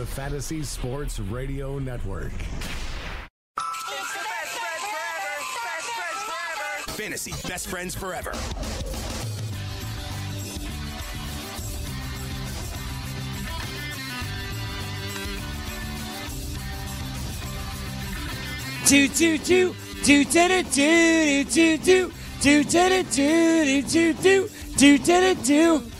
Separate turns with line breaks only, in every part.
the Fantasy Sports Radio Network.
Fantasy Best Friends Forever.
Do do do do do do do do do do do do do do do do do do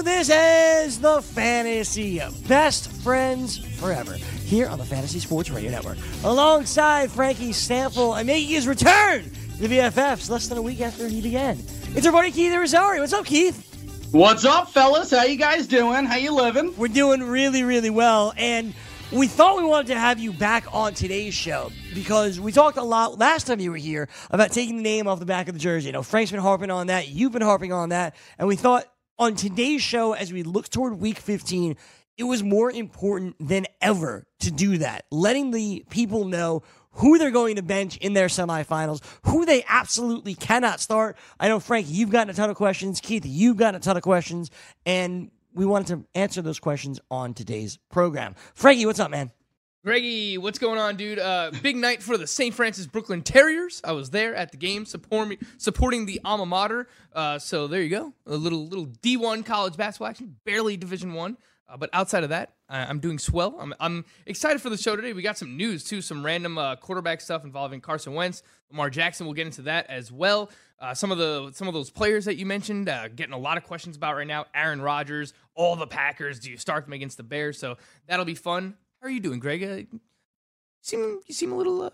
This is the Fantasy Best Friends Forever here on the Fantasy Sports Radio Network. Alongside Frankie Stampfel and making his return to the VFFs less than a week after he began. It's our buddy Keith Rosario. What's up, Keith?
What's up, fellas? How you guys doing? How you living?
We're doing really, really well. And we thought we wanted to have you back on today's show because we talked a lot last time you were here about taking the name off the back of the jersey. You know, Frank's been harping on that, you've been harping on that, and we thought on today's show, as we look toward week 15, it was more important than ever to do that, letting the people know who they're going to bench in their semifinals, who they absolutely cannot start. I know, Frank, you've gotten a ton of questions. Keith, you've gotten a ton of questions. And we wanted to answer those questions on today's program. Frankie, what's up, man?
Greggy, what's going on, dude? Uh, big night for the St. Francis Brooklyn Terriers. I was there at the game, support supporting the alma mater. Uh, so there you go, a little little D1 college basketball action, barely Division One. Uh, but outside of that, I, am doing swell. I'm, I'm excited for the show today. We got some news too, some random uh, quarterback stuff involving Carson Wentz, Lamar Jackson. We'll get into that as well. Uh, some of the some of those players that you mentioned, uh, getting a lot of questions about right now. Aaron Rodgers, all the Packers. Do you start them against the Bears? So that'll be fun. How are you doing, Greg? Uh, you seem you seem a little. Uh,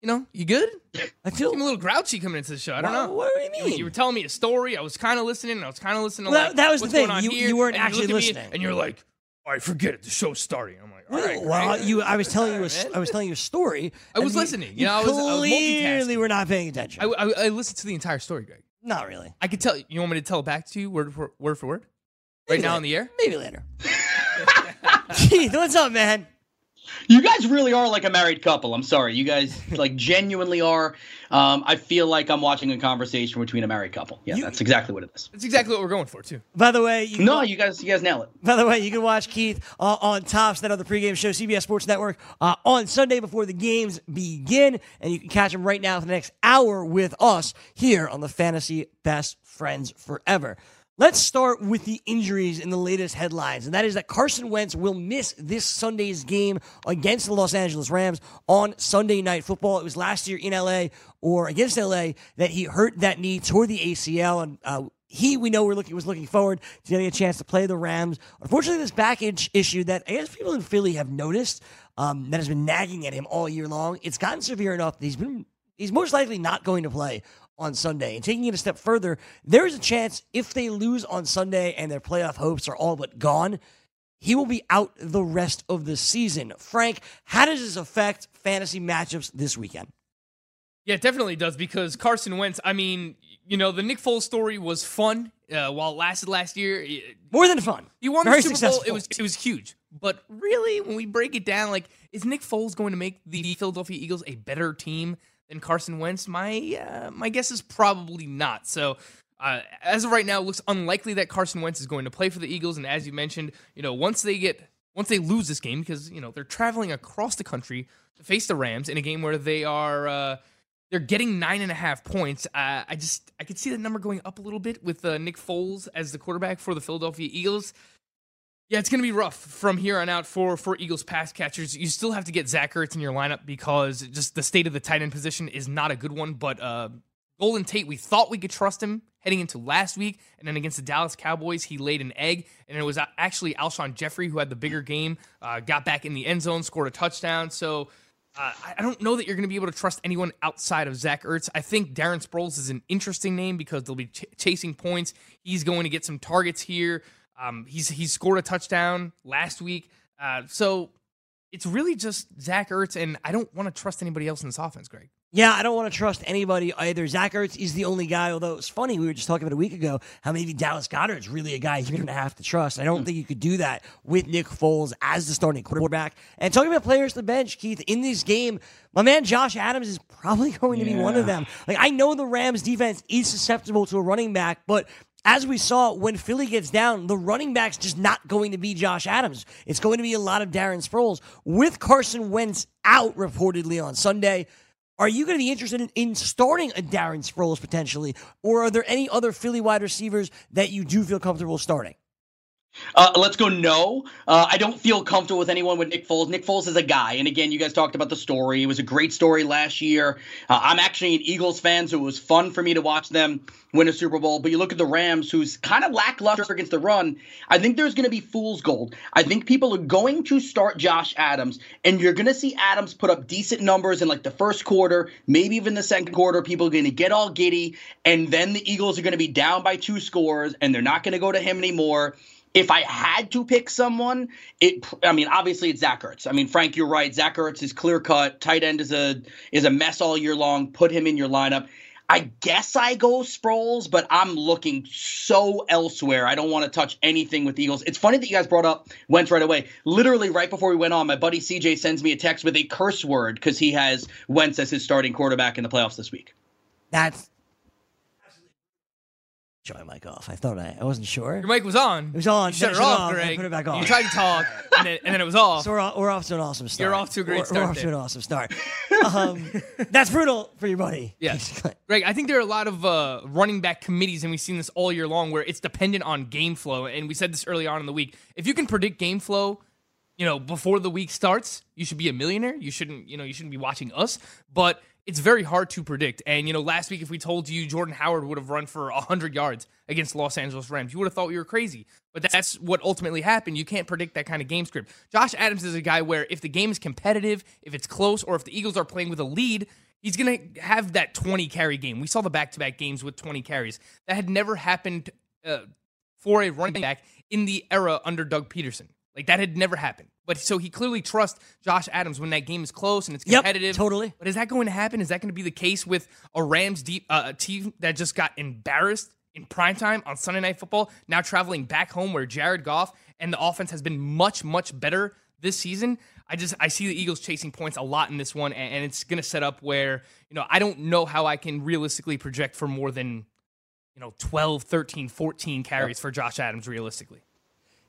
you know, you good? I feel I'm a little grouchy coming into the show. I don't know.
What do you mean?
You, you were telling me a story. I was kind of listening. I was kind of listening. To
well,
like,
that was
the
thing. You, you weren't actually listening,
and you're like, "All right, forget it. The show's starting." I'm like, "All right."
Well, you. I was telling you. A, I was telling you a story.
I was listening. You, know, I was,
clearly
I was
were not paying attention.
I, I, I, listened to the entire story, Greg.
Not really.
I could tell. You want me to tell it back to you, word for word for word, right now on the air?
Maybe later. Keith, what's up, man?
You guys really are like a married couple. I'm sorry. You guys like genuinely are. Um, I feel like I'm watching a conversation between a married couple. Yeah, you, that's exactly what it is.
That's exactly what we're going for too.
By the way,
you no, you guys, you guys nail it.
By the way, you can watch Keith uh, on Tops, that other pregame show, CBS Sports Network, uh, on Sunday before the games begin, and you can catch him right now for the next hour with us here on the Fantasy Best Friends Forever. Let's start with the injuries in the latest headlines, and that is that Carson Wentz will miss this Sunday's game against the Los Angeles Rams on Sunday Night Football. It was last year in LA or against LA that he hurt that knee toward the ACL, and uh, he we know we're looking was looking forward to getting a chance to play the Rams. Unfortunately, this back issue that I guess people in Philly have noticed um, that has been nagging at him all year long. It's gotten severe enough that he's been he's most likely not going to play on Sunday. And taking it a step further, there's a chance if they lose on Sunday and their playoff hopes are all but gone, he will be out the rest of the season. Frank, how does this affect fantasy matchups this weekend?
Yeah, it definitely does because Carson Wentz, I mean, you know, the Nick Foles story was fun uh, while it lasted last year.
More than fun.
You won
Very
the Super Bowl. It was it was huge. But really, when we break it down, like, is Nick Foles going to make the Philadelphia Eagles a better team than Carson Wentz? My uh, my guess is probably not. So. Uh, as of right now, it looks unlikely that Carson Wentz is going to play for the Eagles. And as you mentioned, you know, once they get once they lose this game, because you know they're traveling across the country to face the Rams in a game where they are uh, they're getting nine and a half points. Uh, I just I could see the number going up a little bit with uh, Nick Foles as the quarterback for the Philadelphia Eagles. Yeah, it's going to be rough from here on out for for Eagles pass catchers. You still have to get Zach Ertz in your lineup because just the state of the tight end position is not a good one. But uh, Golden Tate, we thought we could trust him heading into last week, and then against the Dallas Cowboys, he laid an egg, and it was actually Alshon Jeffery who had the bigger game, uh, got back in the end zone, scored a touchdown. So. Uh, I don't know that you're going to be able to trust anyone outside of Zach Ertz. I think Darren Sproles is an interesting name because they'll be ch- chasing points. He's going to get some targets here. Um, he's he's scored a touchdown last week. Uh, so it's really just Zach Ertz, and I don't want to trust anybody else in this offense, Greg.
Yeah, I don't want to trust anybody either. Zach Ertz is the only guy, although it's funny, we were just talking about a week ago how maybe Dallas Goedert's really a guy you're going to have to trust. I don't think you could do that with Nick Foles as the starting quarterback. And talking about players to the bench, Keith, in this game, my man Josh Adams is probably going to be one of them. Like, I know the Rams defense is susceptible to a running back, but as we saw when Philly gets down, the running back's just not going to be Josh Adams. It's going to be a lot of Darren Sproles with Carson Wentz out reportedly on Sunday. Are you going to be interested in, in starting a Darren Sproles potentially, or are there any other Philly wide receivers that you do feel comfortable starting?
Uh, let's go no. Uh, I don't feel comfortable with anyone with Nick Foles. Nick Foles is a guy. And again, you guys talked about the story. It was a great story last year. Uh, I'm actually an Eagles fan, so it was fun for me to watch them win a Super Bowl. But you look at the Rams, who's kind of lackluster against the run. I think there's going to be fool's gold. I think people are going to start Josh Adams, and you're going to see Adams put up decent numbers in like the first quarter, maybe even the second quarter. People are going to get all giddy, and then the Eagles are going to be down by two scores, and they're not going to go to him anymore if I had to pick someone, it I mean obviously it's Zach Ertz. I mean Frank, you're right. Zach Ertz is clear cut. Tight end is a is a mess all year long. Put him in your lineup. I guess I go Sproles, but I'm looking so elsewhere. I don't want to touch anything with Eagles. It's funny that you guys brought up Wentz right away. Literally right before we went on, my buddy CJ sends me a text with a curse word because he has Wentz as his starting quarterback in the playoffs this week.
That's My mic off. I thought I, I wasn't sure.
Your mic was on.
It was on.
You shut
Then
it off,
off,
Greg.
Put it back on.
You tried to talk, and then, and then it was off.
So we're, off- we're off to an awesome start.
You're off to a great
We're-
start
We're off to an awesome start. um, that's brutal for your buddy.
Yes. Greg, I think there are a lot of uh, running back committees, and we've seen this all year long, where it's dependent on game flow. And we said this early on in the week. If you can predict game flow, you know, before the week starts, you should be a millionaire. You shouldn't, you know, you shouldn't be watching us. But it's very hard to predict. And you know, last week, if we told you Jordan Howard would have run for hundred yards against Los Angeles Rams, you would have thought we were crazy. But that's what ultimately happened. You can't predict that kind of game script. Josh Adams is a guy where if the game is competitive, if it's close, or if the Eagles are playing with a lead, he's going to have that 20 carry game. We saw the back to back games with 20 carries. That had never happened uh, for a running back in the era under Doug Pederson. Like that had never happened. But so he clearly trusts Josh Adams when that game is close and it's
Yep,
competitive.
totally.
But is that going to happen? Is that going to be the case with a Rams deep uh, a team that just got embarrassed in primetime on Sunday Night Football, now traveling back home where Jared Goff and the offense has been much, much better this season? I just I see the Eagles chasing points a lot in this one, and, and it's going to set up where you know I don't know how I can realistically project for more than you know 12, 13, 14 carries for Josh Adams realistically.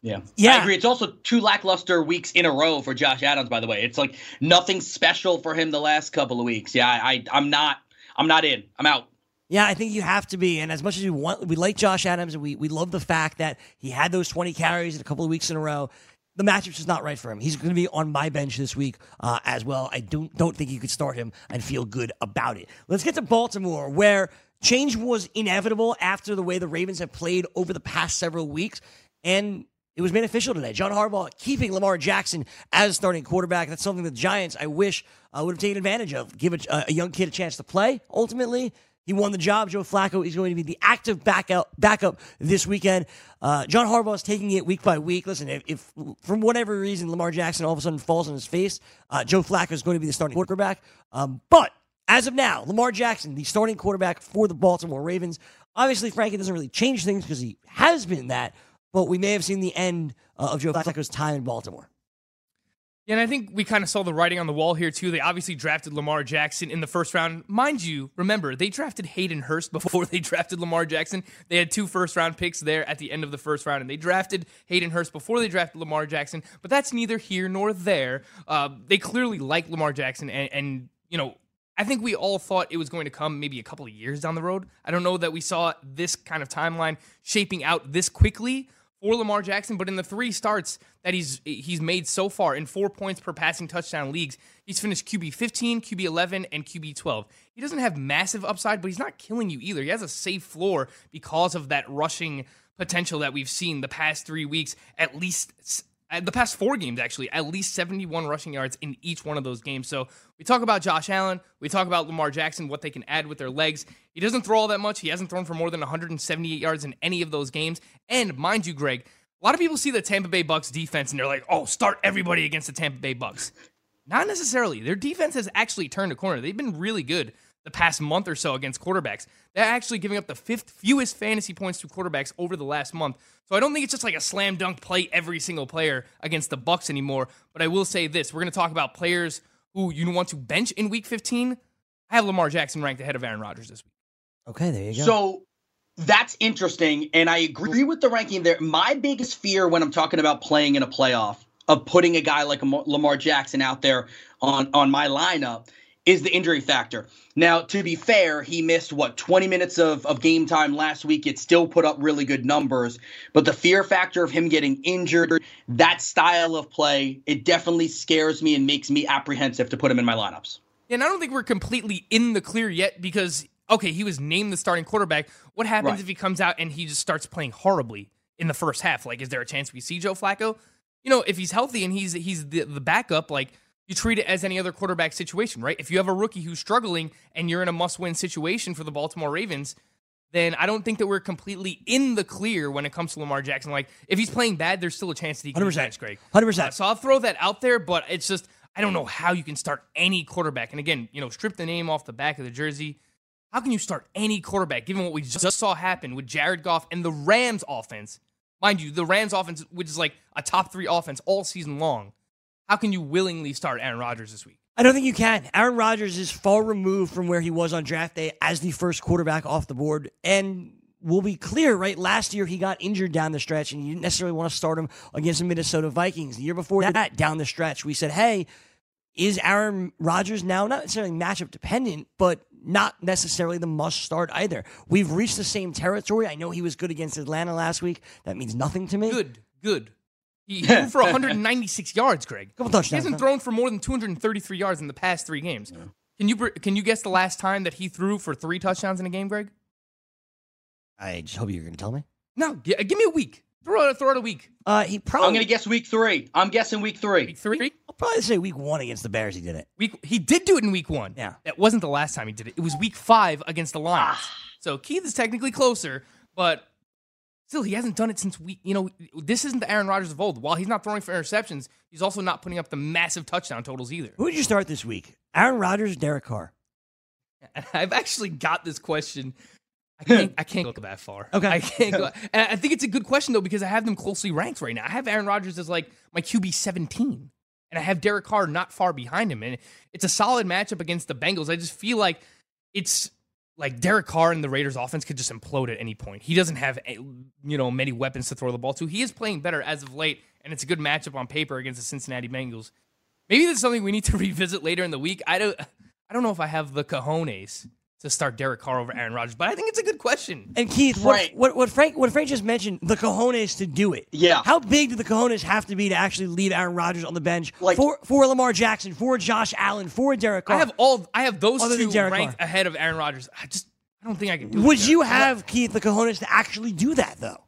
Yeah.
Yeah.
I agree. It's also two lackluster weeks in a row for Josh Adams, by the way. It's like nothing special for him the last couple of weeks. Yeah, I, I I'm not I'm not in. I'm out.
Yeah, I think you have to be. And as much as we want, we like Josh Adams, and we we love the fact that he had those 20 carries in a couple of weeks in a row. The matchup is not right for him. He's going to be on my bench this week uh, as well. I don't don't think you could start him and feel good about it. Let's get to Baltimore, where change was inevitable after the way the Ravens have played over the past several weeks, and it was beneficial today. John Harbaugh keeping Lamar Jackson as starting quarterback. That's something the Giants, I wish, uh, would have taken advantage of. Give a, a young kid a chance to play. Ultimately, he won the job. Joe Flacco is going to be the active backup backup this weekend. Uh, John Harbaugh is taking it week by week. Listen, if, if from whatever reason Lamar Jackson all of a sudden falls on his face, uh, Joe Flacco is going to be the starting quarterback. Um, but as of now, Lamar Jackson, the starting quarterback for the Baltimore Ravens. Obviously, Frankie doesn't really change things because he has been that, but we may have seen the end uh, of Joe Flacco's time in Baltimore.
Yeah, and I think we kind of saw the writing on the wall here too. They obviously drafted Lamar Jackson in the first round. Mind you, remember, they drafted Hayden Hurst before they drafted Lamar Jackson. They had two first round picks there at the end of the first round, and they drafted Hayden Hurst before they drafted Lamar Jackson. But that's neither here nor there. Uh, they clearly like Lamar Jackson, and, and you know, I think we all thought it was going to come maybe a couple of years down the road. I don't know that we saw this kind of timeline shaping out this quickly for Lamar Jackson, but in the three starts that he's he's made so far in four points per passing touchdown leagues, he's finished QB 15, QB 11, and QB 12. He doesn't have massive upside, but he's not killing you either. He has a safe floor because of that rushing potential that we've seen the past three weeks, at least the past four games actually, at least 71 rushing yards in each one of those games. So we talk about Josh Allen, we talk about Lamar Jackson, what they can add with their legs. He doesn't throw all that much. He hasn't thrown for more than 178 yards in any of those games. And mind you, Greg, A lot of people see the Tampa Bay Bucks defense and they're like, "Oh, start everybody against the Tampa Bay Bucks." Not necessarily. Their defense has actually turned a corner. They've been really good the past month or so against quarterbacks. They're actually giving up the fifth fewest fantasy points to quarterbacks over the last month. So I don't think it's just like a slam dunk play every single player against the Bucks anymore. But I will say this: we're going to talk about players who you want to bench in Week 15. I have Lamar Jackson ranked ahead of Aaron Rodgers this week.
Okay, there you go.
So that's interesting, and I agree with the ranking there. My biggest fear when I'm talking about playing in a playoff of putting a guy like Lamar Jackson out there on on my lineup is the injury factor. Now, to be fair, he missed what 20 minutes of, of game time last week. It still put up really good numbers, but the fear factor of him getting injured, that style of play, it definitely scares me and makes me apprehensive to put him in my lineups.
And I don't think we're completely in the clear yet because okay, he was named the starting quarterback. What happens
Right.
if he comes out and he just starts playing horribly in the first half? Like, is there a chance we see Joe Flacco? You know, if he's healthy and he's he's the, the backup, like you treat it as any other quarterback situation, right? If you have a rookie who's struggling and you're in a must-win situation for the Baltimore Ravens, then I don't think that we're completely in the clear when it comes to Lamar Jackson. Like, if he's playing bad, there's still a chance that he can
100%.
benched, Greg.
100%.
Uh, so I'll throw that out there, but it's just I don't know how you can start any quarterback. And again, you know, strip the name off the back of the jersey. How can you start any quarterback given what we just saw happen with Jared Goff and the Rams offense? Mind you, the Rams offense, which is like a top three offense all season long. How can you willingly start Aaron Rodgers this week?
I don't think you can. Aaron Rodgers is far removed from where he was on draft day as the first quarterback off the board. And we'll be clear, right? Last year he got injured down the stretch, and you didn't necessarily want to start him against the Minnesota Vikings. The year before that, down the stretch, we said, hey, is Aaron Rodgers now not necessarily matchup dependent, but not necessarily the must start either? We've reached the same territory. I know he was good against Atlanta last week. That means nothing to me.
Good, good. He threw for 196 yards, Greg.
Couple
He hasn't
huh?
thrown for more than 233 yards in the past three games. Can you can you guess the last time that he threw for three touchdowns in a game, Greg?
I just hope you're going to tell me.
No, gi- give me a week. Throw it, throw it a week.
Uh, he probably.
I'm going to guess week three. I'm guessing week three.
Week three.
I'll probably say week one against the Bears. He did it.
Week he did do it in week one.
Yeah.
that wasn't the last time he did it. It was week five against the Lions. So Keith is technically closer, but still, he hasn't done it since we, You know, this isn't the Aaron Rodgers of old. While he's not throwing for interceptions, he's also not putting up the massive touchdown totals either.
Who would you start this week? Aaron Rodgers, Derek Carr.
I've actually got this question. I hmm. can't. I can't go that far.
Okay.
I can't go. And I think it's a good question though because I have them closely ranked right now. I have Aaron Rodgers as like my QB seventeen, and I have Derek Carr not far behind him. And it's a solid matchup against the Bengals. I just feel like it's like Derek Carr and the Raiders' offense could just implode at any point. He doesn't have eh, you know many weapons to throw the ball to. He is playing better as of late, and it's a good matchup on paper against the Cincinnati Bengals. Maybe that's something we need to revisit later in the week. I don't. I don't know if I have the cojones to start Derek Carr over Aaron Rodgers, but I think it's a good question.
And Keith, what,
Right.
what, what Frank what Frank just mentioned, the cojones to do it.
Yeah.
How big do the cojones have to be to actually leave Aaron Rodgers on the bench
Like-
for for Lamar Jackson, for Josh Allen, for Derek Carr?
I have all. I have those
Other than
two
Derek
ranked
Carr.
ahead of Aaron Rodgers. I just. I don't think I can do. it,
Would you have Keith the cojones to actually do that though?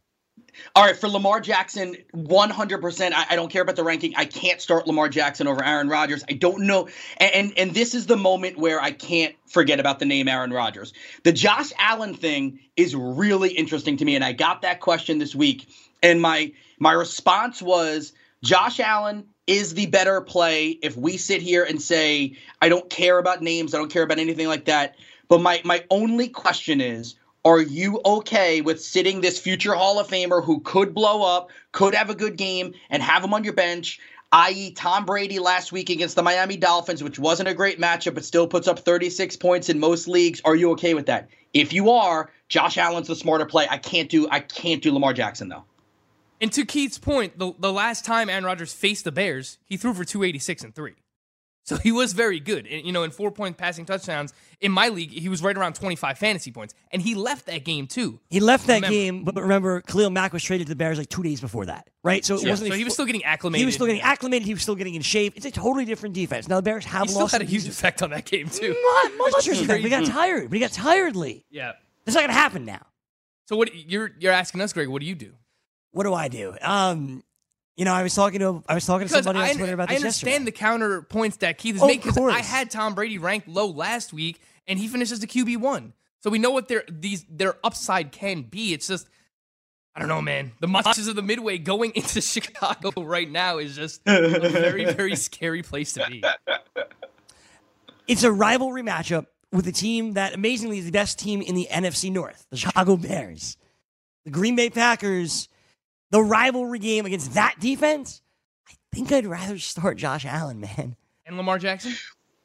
All right, for Lamar Jackson, 100%. I, I don't care about the ranking. I can't start Lamar Jackson over Aaron Rodgers. I don't know. And, and and this is the moment where I can't forget about the name Aaron Rodgers. The Josh Allen thing is really interesting to me, and I got that question this week. And my my response was Josh Allen is the better play if we sit here and say, I don't care about names, I don't care about anything like that. But my my only question is, are you okay with sitting this future Hall of Famer who could blow up, could have a good game, and have him on your bench? I.e., Tom Brady last week against the Miami Dolphins, which wasn't a great matchup, but still puts up 36 points in most leagues. Are you okay with that? If you are, Josh Allen's the smarter play. I can't do I can't do Lamar Jackson though.
And to Keith's point, the, the last time Aaron Rodgers faced the Bears, he threw for 286 and three. So he was very good. And, you know, in four point passing touchdowns, in my league, he was right around 25 fantasy points. And he left that game too.
He left that
Remember-
game, but remember, Khalil Mack was traded to the Bears like two days before that, right? So it
Yeah,
wasn't.
So he was still getting acclimated.
He was still getting acclimated. He was still getting in shape. It's a totally different defense. Now the Bears have lost.
He still had a huge effect on that game too.
Not much effect, but he got tired. But he got tired, Lee.
Yeah.
It's not gonna happen now.
So what you're you're asking us, Greg? What do you do?
What do I do? Um, you know, I was talking to I was talking to somebody
I,
on Twitter about
I
this I
understand the
yesterday.
counter points that Keith is
Of
making. Because I had Tom Brady ranked low last week, and he finishes the QB one. So we know what their these their upside can be. It's just I don't know, man. The monsters of the Midway going into Chicago right now is just a very, very scary place to be.
It's a rivalry matchup with a team that amazingly is the best team in the NFC North, the Chicago Bears. The Green Bay Packers, the rivalry game against that defense. I think I'd rather start Josh Allen, man.
And Lamar Jackson?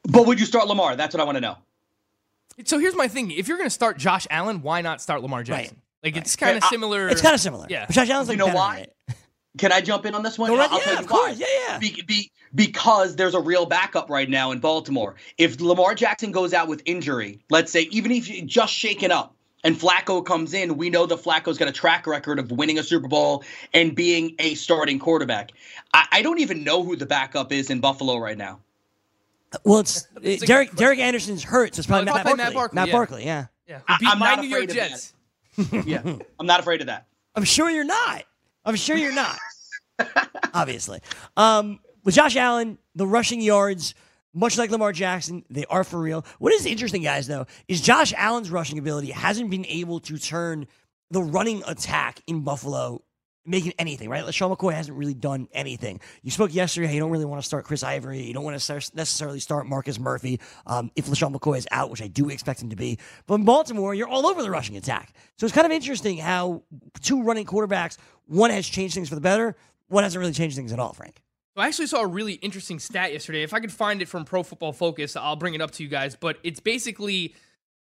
But would you start Lamar? That's what I want to know.
So here's my thing. If you're going to start Josh Allen, why not start Lamar Jackson? Like, it's kind of
I-
similar.
It's kind of similar.
Yeah.
But Josh Allen's like,
You
like
know why? Can I jump in on this one?
Right-
I'll
yeah,
tell you
of course.
why.
Yeah, yeah.
Be, be, because there's a real backup right now in Baltimore. If Lamar Jackson goes out with injury, let's say, even if you just shaken up, and Flacco comes in, we know that Flacco's got a track record of winning a Super Bowl and being a starting quarterback. I, I don't even know who the backup is in Buffalo right now.
Well, it's,
a
Derek. Derek Anderson's hurt, so it's probably Matt,
it's
Barkley.
probably Matt Barkley, yeah.
Barkley, yeah.
Yeah.
I-
beat
I'm not
New York
afraid of that.
Jets.
Yeah, I'm not afraid of that.
I'm sure you're not. I'm sure you're not. Obviously. Um, with Josh Allen, the rushing yards, much like Lamar Jackson, they are for real. What is interesting, guys, though, is Josh Allen's rushing ability hasn't been able to turn the running attack in Buffalo making anything, right? LeSean McCoy hasn't really done anything. You spoke yesterday, you don't really want to start Chris Ivory. You don't want to necessarily start Marcus Murphy um, if LeSean McCoy is out, which I do expect him to be. But in Baltimore, you're all over the rushing attack. So it's kind of interesting how two running quarterbacks, one has changed things for the better, one hasn't really changed things at all, Frank.
I actually saw a really interesting stat yesterday. If I could find it from Pro Football Focus, I'll bring it up to you guys. But it's basically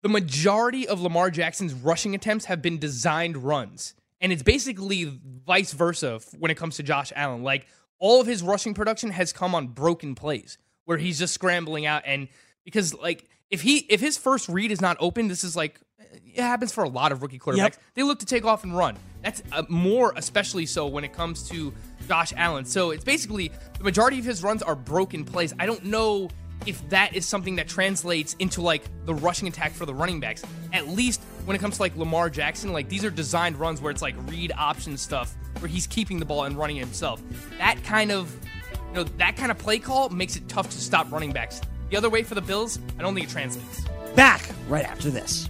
the majority of Lamar Jackson's rushing attempts have been designed runs. And it's basically vice versa when it comes to Josh Allen. Like all of his rushing production has come on broken plays where he's just scrambling out. And because like if he if his first read is not open, this is like it happens for a lot of rookie quarterbacks.
Yep.
They look to take off and run. That's uh, more especially so when it comes to Josh Allen. So it's basically the majority of his runs are broken plays. I don't know if that is something that translates into like the rushing attack for the running backs. At least when it comes to like Lamar Jackson, like these are designed runs where it's like read option stuff where he's keeping the ball and running himself. That kind of you know, that kind of play call makes it tough to stop running backs. The other way for the Bills, I don't think it translates.
Back right after this.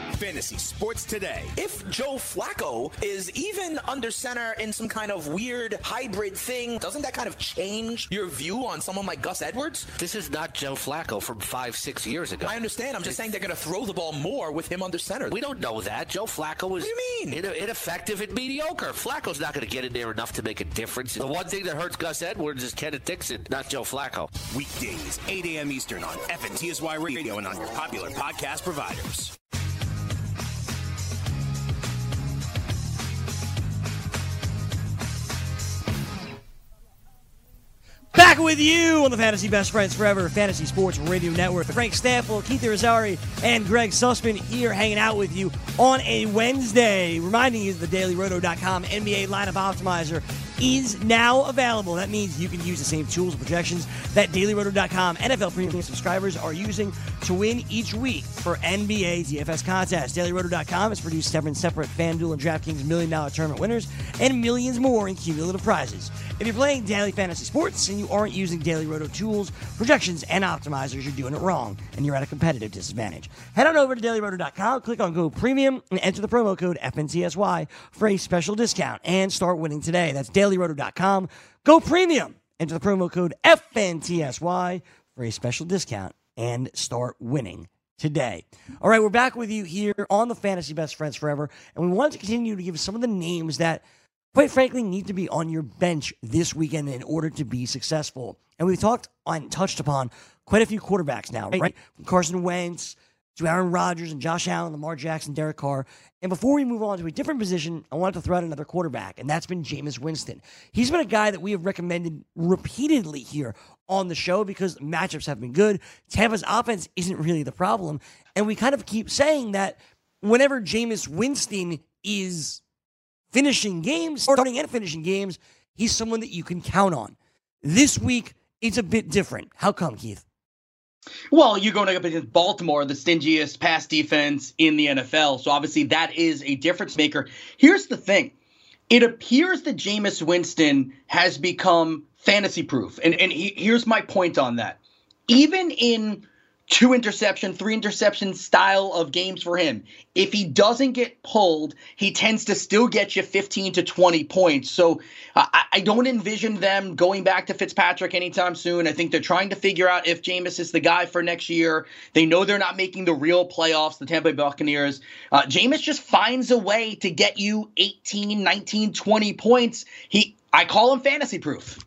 Fantasy Sports Today.
If Joe Flacco is even under center in some kind of weird hybrid thing, doesn't that kind of change your view on someone like Gus Edwards?
This is not Joe Flacco from five, six years ago.
I understand. I'm just saying they're going to throw the ball more with him under center.
We don't know that. Joe Flacco was
What do you mean?
in- ineffective and mediocre. Flacco's not going to get in there enough to make a difference. The one thing that hurts Gus Edwards is Kenneth Dixon, not Joe Flacco.
Weekdays, 8 a.m. Eastern on FNTSY Radio and on your popular podcast providers.
Back with you on the Fantasy Best Friends Forever Fantasy Sports Radio Network. Frank Stampfel, Keith Irizarry, and Greg Sussman here hanging out with you on a Wednesday. Reminding you of the DailyRoto.com NBA lineup optimizer is now available. That means you can use the same tools and projections that DailyRoto.com NFL Premium subscribers are using to win each week for NBA DFS contests. DailyRoto.com has produced seven separate FanDuel and DraftKings Million Dollar Tournament winners and millions more in cumulative prizes. If you're playing daily fantasy sports and you aren't using Daily Roto tools, projections, and optimizers, you're doing it wrong and you're at a competitive disadvantage. Head on over to dailyroto.com, click on Go Premium, and enter the promo code FNTSY for a special discount and start winning today. That's dailyroto.com. Go Premium. Enter the promo code FNTSY for a special discount and start winning today. All right, we're back with you here on the Fantasy Best Friends Forever, and we want to continue to give some of the names that – quite frankly, need to be on your bench this weekend in order to be successful. And we've talked on, touched upon quite a few quarterbacks now, right? From Carson Wentz to Aaron Rodgers and Josh Allen, Lamar Jackson, Derek Carr. And before we move on to a different position, I wanted to throw out another quarterback, and that's been Jameis Winston. He's been a guy that we have recommended repeatedly here on the show because matchups have been good. Tampa's offense isn't really the problem. And we kind of keep saying that whenever Jameis Winston is finishing games, starting and finishing games, he's someone that you can count on. This week, it's a bit different. How come, Keith?
Well, you're going up against Baltimore, the stingiest pass defense in the NFL. So obviously that is a difference maker. Here's the thing. It appears that Jameis Winston has become fantasy proof. And, and he, here's my point on that. Even in two interception, three interception style of games for him. If he doesn't get pulled, he tends to still get you 15 to 20 points. So uh, I, I, don't envision them going back to Fitzpatrick anytime soon. I think they're trying to figure out if Jameis is the guy for next year. They know they're not making the real playoffs, the Tampa Bay Buccaneers. Uh, Jameis just finds a way to get you 18, 19, 20 points. He I call him fantasy proof.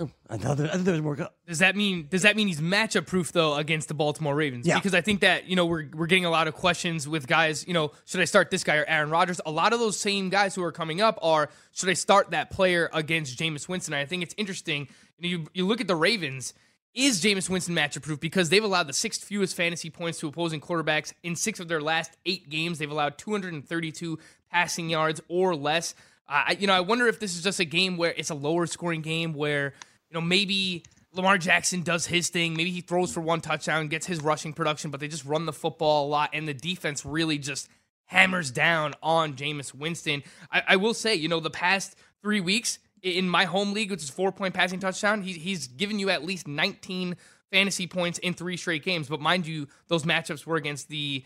Oh, I thought there, I thought there was more.
Does that mean does that mean he's matchup proof though against the Baltimore Ravens?
Yeah.
Because I think that you know we're we're getting a lot of questions with guys. You know, should I start this guy or Aaron Rodgers? A lot of those same guys who are coming up are should I start that player against Jameis Winston? I think it's interesting. You, know, you you look at the Ravens. Is Jameis Winston matchup proof because they've allowed the sixth fewest fantasy points to opposing quarterbacks in six of their last eight games? They've allowed 232 passing yards or less. Uh, you know, I wonder if this is just a game where it's a lower scoring game where you know, maybe Lamar Jackson does his thing. Maybe he throws for one touchdown, gets his rushing production, but they just run the football a lot, and the defense really just hammers down on Jameis Winston. I, I will say, you know, the past three weeks in my home league, which is four point passing touchdown, he, he's given you at least 19 fantasy points in three straight games. But mind you, those matchups were against the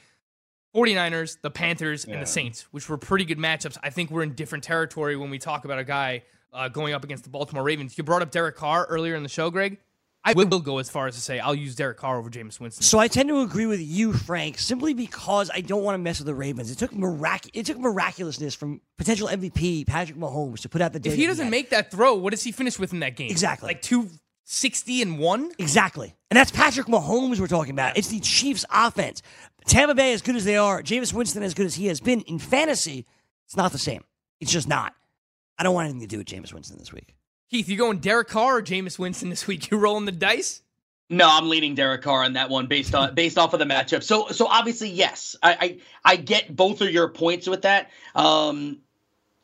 49ers, the Panthers, yeah. and the Saints, which were pretty good matchups. I think we're in different territory when we talk about a guy uh, going up against the Baltimore Ravens. You brought up Derek Carr earlier in the show, Greg. I will go as far as to say I'll use Derek Carr over Jameis Winston.
So I tend to agree with you, Frank, simply because I don't want to mess with the Ravens. It took mirac- it took miraculousness from potential MVP Patrick Mahomes to put out the.
If he doesn't make that throw, what does he finish with in that game?
Exactly,
like two sixty and one.
Exactly, and that's Patrick Mahomes we're talking about. It's the Chiefs' offense. Tampa Bay, as good as they are, Jameis Winston, as good as he has been in fantasy, it's not the same. It's just not. I don't want anything to do with Jameis Winston this week.
Keith, you going Derek Carr or Jameis Winston this week? You rolling the dice?
No, I'm leaning Derek Carr on that one based on based off of the matchup. So so obviously yes, I I, I get both of your points with that. Um,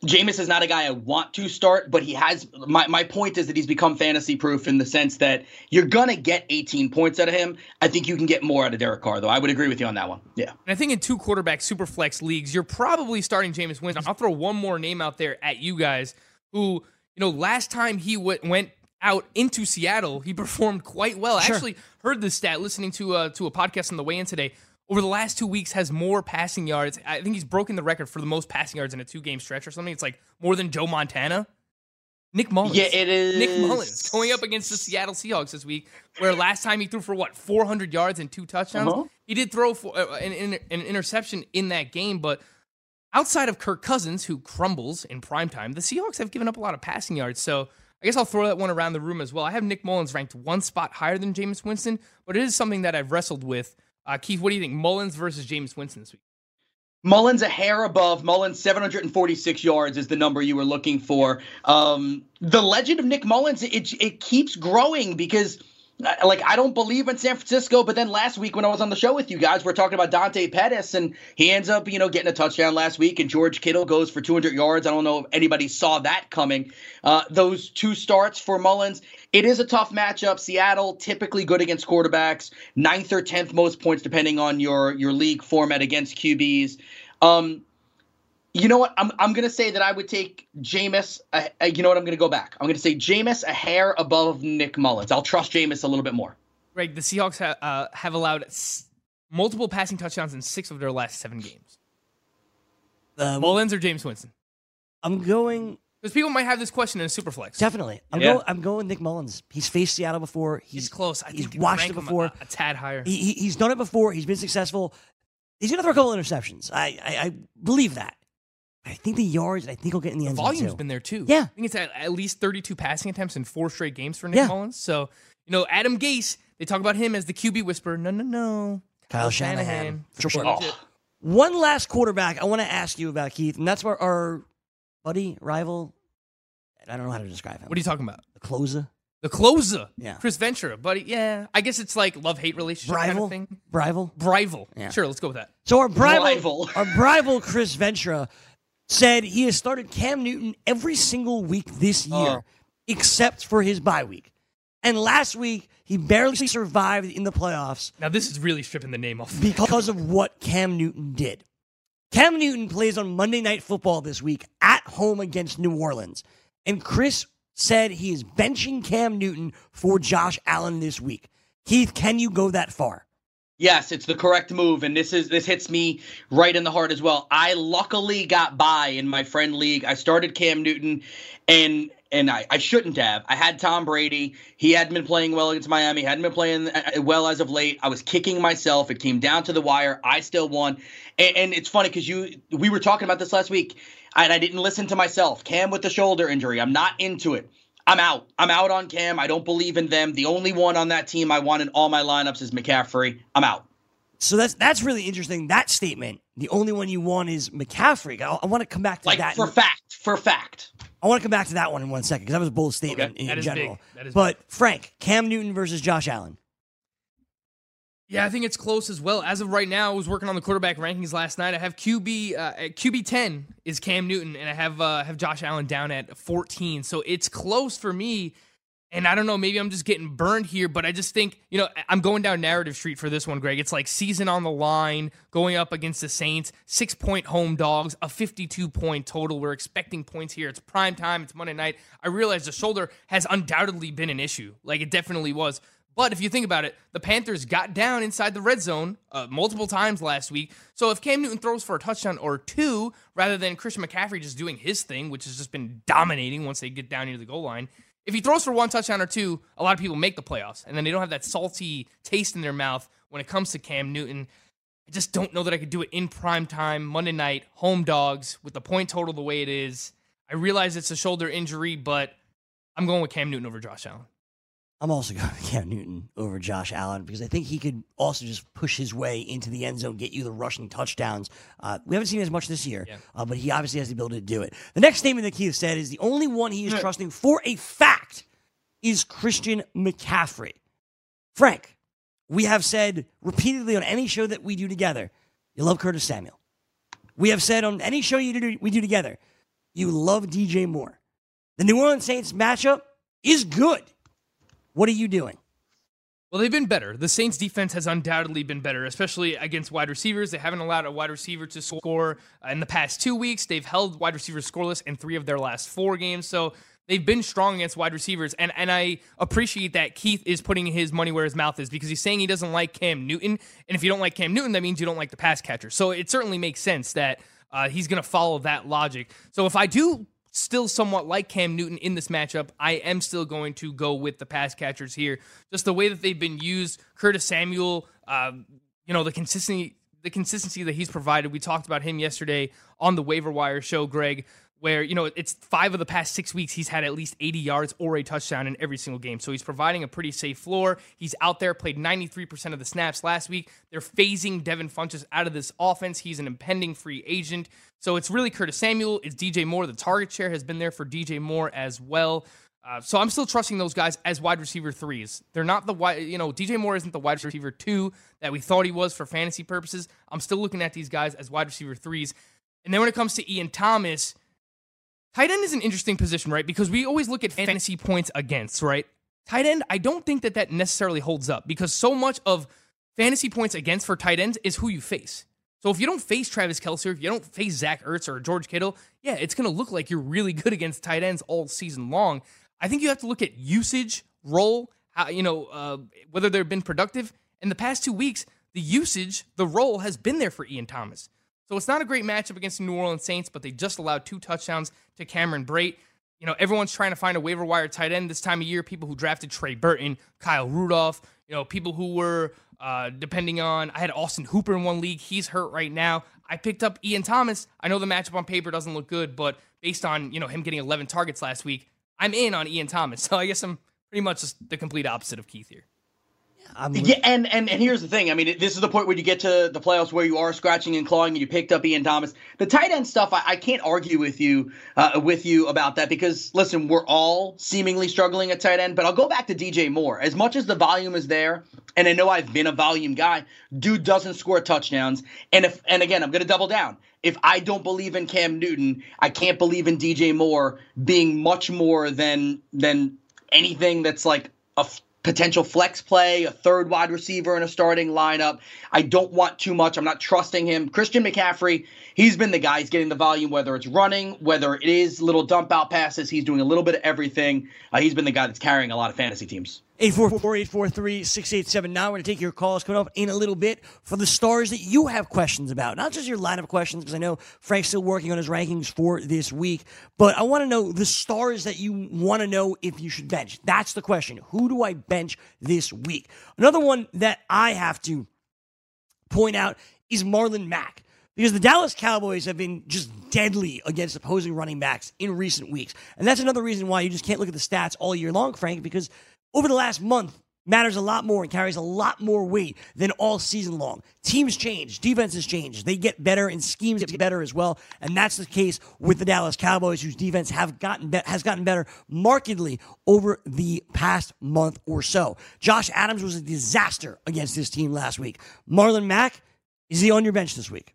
Jameis is not a guy I want to start, but he has. My, my point is that he's become fantasy proof in the sense that you're gonna get 18 points out of him. I think you can get more out of Derek Carr, though. I would agree with you on that one. Yeah. And
I think in two quarterback super flex leagues, you're probably starting Jameis Winston. I'll throw one more name out there at you guys who you know, last time he w- went out into Seattle, he performed quite well. Sure. I actually heard the stat listening to uh, to a podcast on the way in today. Over the last two weeks, has more passing yards. I think he's broken the record for the most passing yards in a two game stretch or something. It's like more than Joe Montana. Nick Mullens.
Yeah, it is.
Nick Mullens going up against the Seattle Seahawks this week, where last time he threw for what 400 yards and two touchdowns. Uh-huh. He did throw for uh, an, an, an interception in that game, but outside of Kirk Cousins, who crumbles in primetime, the Seahawks have given up a lot of passing yards. So I guess I'll throw that one around the room as well. I have Nick Mullens ranked one spot higher than Jameis Winston, but it is something that I've wrestled with. Uh, Keith, what do you think? Mullens versus Jameis Winston this week?
Mullens a hair above. Mullens 746 yards is the number you were looking for. Um, the legend of Nick Mullens it, it keeps growing because like I don't believe in San Francisco, but then last week when I was on the show with you guys, we're talking about Dante Pettis, and he ends up, you know, getting a touchdown last week, and George Kittle goes for 200 yards. I don't know if anybody saw that coming. Uh, those two starts for Mullens, it is a tough matchup. Seattle typically good against quarterbacks, ninth or tenth most points depending on your your league format against QBs. Um, you know what? I'm I'm gonna say that I would take Jameis. Uh, uh, you know what? I'm gonna go back. I'm gonna say Jameis a hair above Nick Mullens. I'll trust Jameis a little bit more.
Greg, the Seahawks ha- uh, have allowed s- multiple passing touchdowns in six of their last seven games.
Um,
Mullens or Jameis Winston?
I'm going
Because people might have this question in a superflex.
definitely. I'm
Yeah.
going. I'm going Nick Mullens. He's faced Seattle before. He's,
He's close. I
he's
think you
watched
rank
it
him
before.
A, a tad higher.
He, he, he's done it before. He's been successful. He's gonna throw a couple interceptions. I, I, I believe that. I think the yards. I think he'll get in the end zone
Volume's
too.
been there too.
Yeah.
I think it's at, at least 32 passing attempts in four straight games for Nick
Yeah.
Mullens. So, you know, Adam Gase, they talk about him as the QB whisperer. No, no, no.
Kyle Shanahan. For sure.
Oh.
One last quarterback I want to ask you about, Keith, and that's where our buddy, rival, I don't know how to describe him.
What are you talking about?
The closer?
The closer.
Yeah.
Chris Ventura, buddy. Yeah. I guess it's like love hate relationship kind
Rival?
of thing.
Rival?
Rival.
Yeah.
Sure, let's go with that.
So our rival,
Rival.
our rival Chris Ventura said he has started Cam Newton every single week this oh. year,
Oh.
except for his bye week. And last week he barely survived in the playoffs
Now, this is really stripping the name off.
because of what Cam Newton did. Cam Newton plays on Monday Night Football this week at home against New Orleans. And Chris said he is benching Cam Newton for Josh Allen this week. Keith, can you go that far?
Yes, it's the correct move, and this is this hits me right in the heart as well. I luckily got by in my friend league. I started Cam Newton, and and I, I shouldn't have. I had Tom Brady. He hadn't been playing well against Miami. Hadn't been playing uh, well as of late. I was kicking myself. It came down to the wire. I still won, and, and it's funny because you we were talking about this last week, and I didn't listen to myself. Cam with the shoulder injury. I'm not into it. I'm out. I'm out on Cam. I don't believe in them. The only one on that team I want in all my lineups is McCaffrey. I'm out.
So that's that's really interesting. That statement. The only one you want is McCaffrey. I, I want to come back to
Like
that.
for fact, for fact.
I want to come back to that one in one second because that was a bold statement
Okay,
in,
that is
general.
big. That is
but Frank, Cam Newton versus Josh Allen.
Yeah, I think it's close as well. As of right now, I was working on the quarterback rankings last night. I have QB uh, QB ten is Cam Newton, and I have uh, have Josh Allen down at fourteen. So it's close for me. And I don't know, maybe I'm just getting burned here, but I just think you know I'm going down narrative street for this one, Greg. It's like season on the line, going up against the Saints, six point home dogs, a 52 point total. We're expecting points here. It's prime time. It's Monday night. I realize the shoulder has undoubtedly been an issue, like it definitely was. But if you think about it, the Panthers got down inside the red zone uh, multiple times last week. So if Cam Newton throws for a touchdown or two, rather than Christian McCaffrey just doing his thing, which has just been dominating once they get down near the goal line, if he throws for one touchdown or two, a lot of people make the playoffs, and then they don't have that salty taste in their mouth when it comes to Cam Newton. I just don't know that I could do it in prime time, Monday night, home dogs, with the point total the way it is. I realize it's a shoulder injury, but I'm going with Cam Newton over Josh Allen.
I'm also going with Cam Newton over Josh Allen because I think he could also just push his way into the end zone, get you the rushing touchdowns. Uh, we haven't seen as much this year,
Yeah.
uh, but he obviously has the ability to do it. The next statement that Keith said is the only one he is trusting for a fact is Christian McCaffrey. Frank, we have said repeatedly on any show that we do together, you love Curtis Samuel. We have said on any show you do, we do together, you love DJ Moore. The New Orleans Saints matchup is good. What are you doing?
Well, they've been better. The Saints defense has undoubtedly been better, especially against wide receivers. They haven't allowed a wide receiver to score in the past two weeks. They've held wide receivers scoreless in three of their last four games. So they've been strong against wide receivers. And, and I appreciate that Keith is putting his money where his mouth is because he's saying he doesn't like Cam Newton. And if you don't like Cam Newton, that means you don't like the pass catcher. So it certainly makes sense that uh, he's going to follow that logic. So if I do still somewhat like Cam Newton in this matchup, I am still going to go with the pass catchers here. Just the way that they've been used, Curtis Samuel, uh, you know, the consistency, the consistency that he's provided. We talked about him yesterday on the waiver wire show, Greg. Where you know it's five of the past six weeks he's had at least 80 yards or a touchdown in every single game, so he's providing a pretty safe floor. He's out there, played 93% of the snaps last week. They're phasing Devin Funchess out of this offense. He's an impending free agent. So it's really Curtis Samuel. It's DJ Moore. The target share has been there for DJ Moore as well. Uh, so I'm still trusting those guys as wide receiver threes. They're not the wide, you know, DJ Moore isn't the wide receiver two that we thought he was for fantasy purposes. I'm still looking at these guys as wide receiver threes. And then when it comes to Ian Thomas, tight end is an interesting position, right? Because we always look at fantasy points against, right? Tight end, I don't think that that necessarily holds up because so much of fantasy points against for tight ends is who you face. So if you don't face Travis Kelce, or if you don't face Zach Ertz or George Kittle, yeah, it's going to look like you're really good against tight ends all season long. I think you have to look at usage, role, how, you know, uh, whether they've been productive. In the past two weeks, the usage, the role has been there for Ian Thomas. So it's not a great matchup against the New Orleans Saints, but they just allowed two touchdowns to Cameron Brate. You know, everyone's trying to find a waiver wire tight end this time of year. People who drafted Trey Burton, Kyle Rudolph, you know, people who were uh, depending on. I had Austin Hooper in one league. He's hurt right now. I picked up Ian Thomas. I know the matchup on paper doesn't look good, but based on you know him getting 11 targets last week, I'm in on Ian Thomas. So I guess I'm pretty much just the complete opposite of Keith here.
I'm
Yeah, and, and and here's the thing. I mean, this is the point where you get to the playoffs where you are scratching and clawing, and you picked up Ian Thomas. The tight end stuff, I, I can't argue with you uh, with you about that because listen, we're all seemingly struggling at tight end. But I'll go back to DJ Moore. As much as the volume is there, and I know I've been a volume guy, dude doesn't score touchdowns. And if and again, I'm going to double down. If I don't believe in Cam Newton, I can't believe in DJ Moore being much more than than anything that's like a f- potential flex play, a third wide receiver in a starting lineup. I don't want too much. I'm not trusting him. Christian McCaffrey, he's been the guy. He's getting the volume, whether it's running, whether it is little dump out passes. He's doing a little bit of everything. Uh, he's been the guy that's carrying a lot of fantasy teams.
844-843-6879. We're going to take your calls coming up in a little bit for the stars that you have questions about. Not just your lineup questions, because I know Frank's still working on his rankings for this week, but I want to know the stars that you want to know if you should bench. That's the question. Who do I bench this week? Another one that I have to point out is Marlon Mack. Because the Dallas Cowboys have been just deadly against opposing running backs in recent weeks. And that's another reason why you just can't look at the stats all year long, Frank, because over the last month matters a lot more and carries a lot more weight than all season long. Teams change, defenses change, they get better, and schemes get better as well. And that's the case with the Dallas Cowboys, whose defense have gotten be- has gotten better markedly over the past month or so. Josh Adams was a disaster against this team last week. Marlon Mack is he on your bench this week?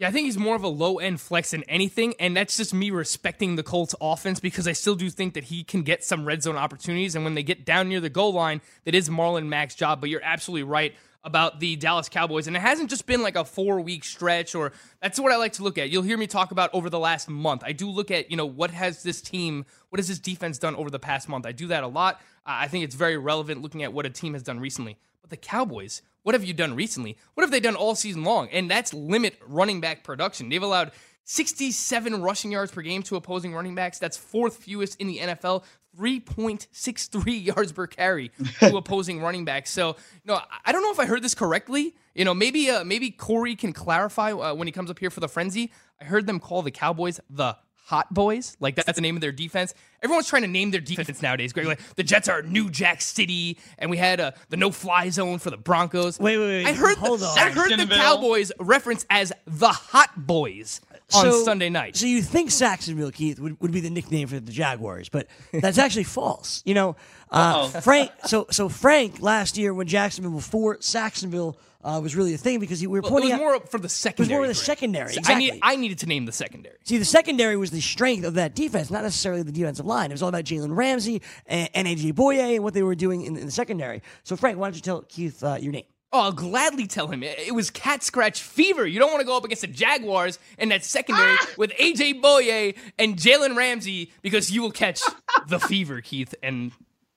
Yeah, I think he's more of a low end flex than anything, and that's just me respecting the Colts offense because I still do think that he can get some red zone opportunities. And when they get down near the goal line, that is Marlon Mack's job. But you're absolutely right about the Dallas Cowboys, and it hasn't just been like a four week stretch, or that's what I like to look at. You'll hear me talk about over the last month. I do look at you know what has this team, what has this defense done over the past month. I do that a lot. I think it's very relevant looking at what a team has done recently. But the Cowboys, what have you done recently? What have they done all season long? And that's limit running back production. They've allowed 67 rushing yards per game to opposing running backs. That's fourth fewest in the NFL. 3.63 yards per carry to opposing running backs. So, you know, I don't know if I heard this correctly. You know, maybe uh, maybe Corey can clarify uh, when he comes up here for the frenzy. I heard them call the Cowboys the Hot Boys. Like that's the name of their defense. Everyone's trying to name their defense nowadays. Greg, like the Jets are New Jack City, and we had uh, the no fly zone for the Broncos.
Wait, wait, wait.
I heard
Hold
the,
on.
I heard the Cowboys referenced as the Hot Boys on
So-
Sunday night.
So you think Sacksonville, Keith, would, would be the nickname for the Jaguars, but that's actually false. You know, uh, Frank. So so Frank last year when Jacksonville before Sacksonville uh, was really a thing because you, we were
Well, it
pointing
was
out.
more for the secondary.
It was more of the secondary,
So I, need. I needed to name the secondary.
See, the secondary was the strength of that defense, not necessarily the defensive line. It was all about Jalen Ramsey and, and AJ Bouye and what they were doing in, in the secondary. So, Frank, why don't you tell Keith uh, your name?
Oh, I'll gladly tell him. It it was cat scratch fever. You don't want to go up against the Jaguars and that secondary with AJ Bouye and Jalen Ramsey because you will catch the fever, Keith. And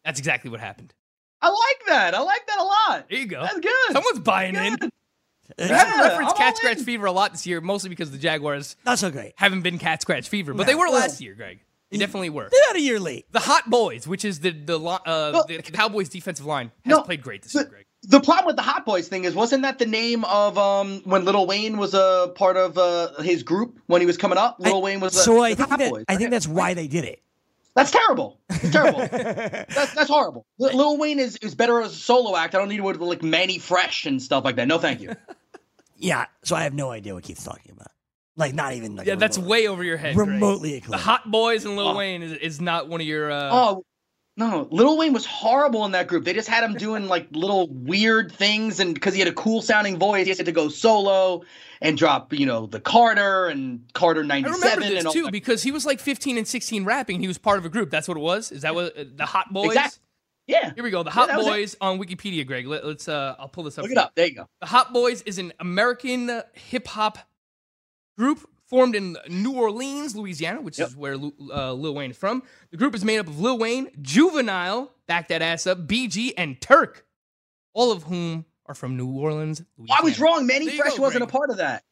that's exactly what happened.
I like that. I like that a lot.
There you go.
That's good.
Someone's buying in.
Good.
I
Yeah,
referenced
I'm
cat scratch
in.
fever a lot this year, mostly because the Jaguars
Not so great.
haven't been cat scratch fever, but they were
well-
last year, Greg. They definitely were.
They're about a year late.
The Hot Boys, which is the the uh,
Well-
the Cowboys defensive line, has
No,
played great this year,
the-
Greg.
The problem with the Hot Boys thing is, wasn't that the name of um when Lil Wayne was a part of uh, his group when he was coming up? Lil Wayne was.
so
the,
I
the
think
Hot
that,
Boys.
I think that's why they did it.
That's terrible. It's terrible. that's, that's horrible. Li- Lil Wayne is, is better as a solo act. I don't need to go to like Mannie Fresh and stuff like that. No, thank you.
Yeah, so I have no idea what Keith's talking about. Like not even like
Yeah, that's
remote-
way over your head. Greg.
remotely
The. Hot Boys and Lil
Oh.
Wayne is, is not one of your. Uh,
Oh no, Lil Wayne was horrible in that group. They just had him doing like little weird things, and because he had a cool sounding voice, he had to go solo and drop, you know, the Carter and Carter ninety seven and all
too
that.
because he was like 15 and 16 rapping. He was part of a group. That's what it was. Is that what uh, the Hot Boys?
Exactly. Yeah,
Here we go. The Hot
it.
Boys on Wikipedia, Greg. Let, us uh, I'll pull this up.
look it up. There you go.
The Hot Boys is an American hip hop group formed in New Orleans, Louisiana, which
Yep.
is where uh, Lil Wayne is from. The group is made up of Lil Wayne, Juvenile, back that ass up, BG, and Turk, all of whom are from New Orleans, Louisiana.
I was wrong. Mannie
There
Fresh
go,
wasn't a part of that.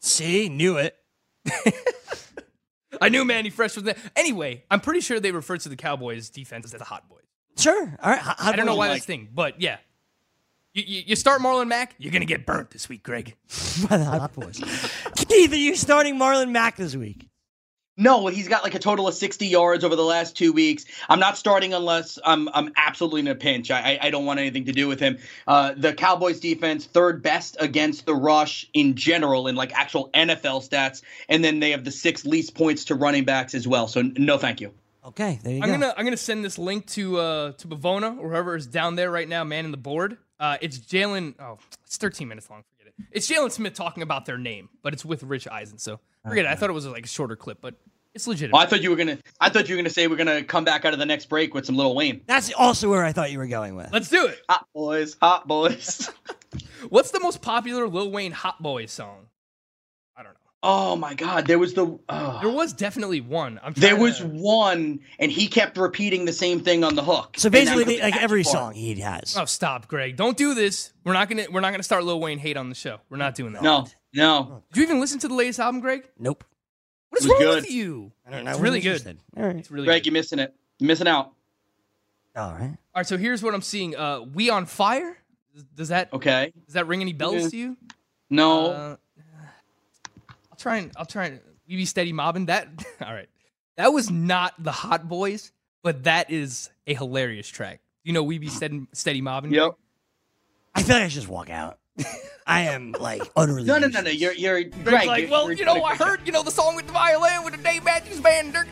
See, knew it.
I knew Mannie Fresh was there. Anyway, I'm pretty sure they refer to the Cowboys defense as the Hot Boys.
Sure. All right. Hot
I don't know why
are
that's thing, but yeah. You, you, you start Marlon Mack, you're gonna get burnt this week, Greg.
by the Hot Boys. Keith, are you starting Marlon Mack this week?
No, he's got like a total of 60 yards over the last two weeks. I'm not starting unless I'm I'm absolutely in a pinch. I I, I don't want anything to do with him. Uh, the Cowboys defense third best against the rush in general in like actual NFL stats, and then they have the sixth least points to running backs as well. So no, thank you.
Okay, there you
I'm
go.
gonna I'm gonna send this link to uh to Bavona or whoever is down there right now, man in the board. Uh, it's Jalen. Oh, it's 13 minutes long. Forget it. It's Jaylon Smith talking about their name, but it's with Rich Eisen. So forget it. I thought it was like a shorter clip, but it's legitimate.
Oh, I thought you were gonna. I thought you were gonna say we're gonna come back out of the next break with some Lil Wayne.
That's also where I thought you were going with.
Let's do it.
Hot boys, hot boys.
What's the most popular Lil Wayne Hot Boys song? I don't know.
oh my God, there was the. oh.
There was definitely one. I'm
There was
to-
one, and he kept repeating the same thing on the hook.
So basically, the- like every
catchy
song he has.
Oh, stop, Greg! Don't do this. We're not gonna we're not gonna start Lil Wayne hate on the show. We're not doing that.
No, no.
Did you even listen to the latest album, Greg?
Nope.
What is
It
wrong
good.
with you?
I don't know.
It's really
wasn't
good.
interested. All right.
It's really
Greg,
good.
you're missing it. You're missing out.
All right.
All right, so here's what I'm seeing. Uh, we on fire. Does- Does that
Okay.
does that ring any bells
Yeah.
to you?
No.
Uh, I'll try and I'll try and we be steady mobbing that. All right, that was not the Hot Boys, but that is a hilarious track. You know, we be steady, steady mobbing.
yep.
I feel like I should just walk out. I am like utterly.
No, no, no, no. You're, you're,
Greg's
Greg.
like,
you're-
well,
you're
you know,
doing a
I
great
heard, you know, the song with the violin with the Dave Matthews Band.
No.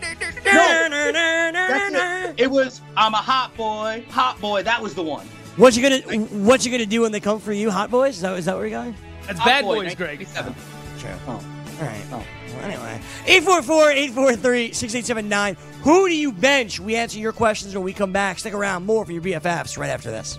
It. It was I'm a hot boy, hot boy. That was the one.
What you gonna What you gonna do when they come for you, Hot Boys? Is that, is that where you're going?
That's
Hot
Bad
Boy,
Boys, Greg.
1987.
True.
Oh.
All right. Oh, well, anyway, 844-843-6879. Who do you bench? We answer your questions when we come back. Stick around. More for your BFFs right after this.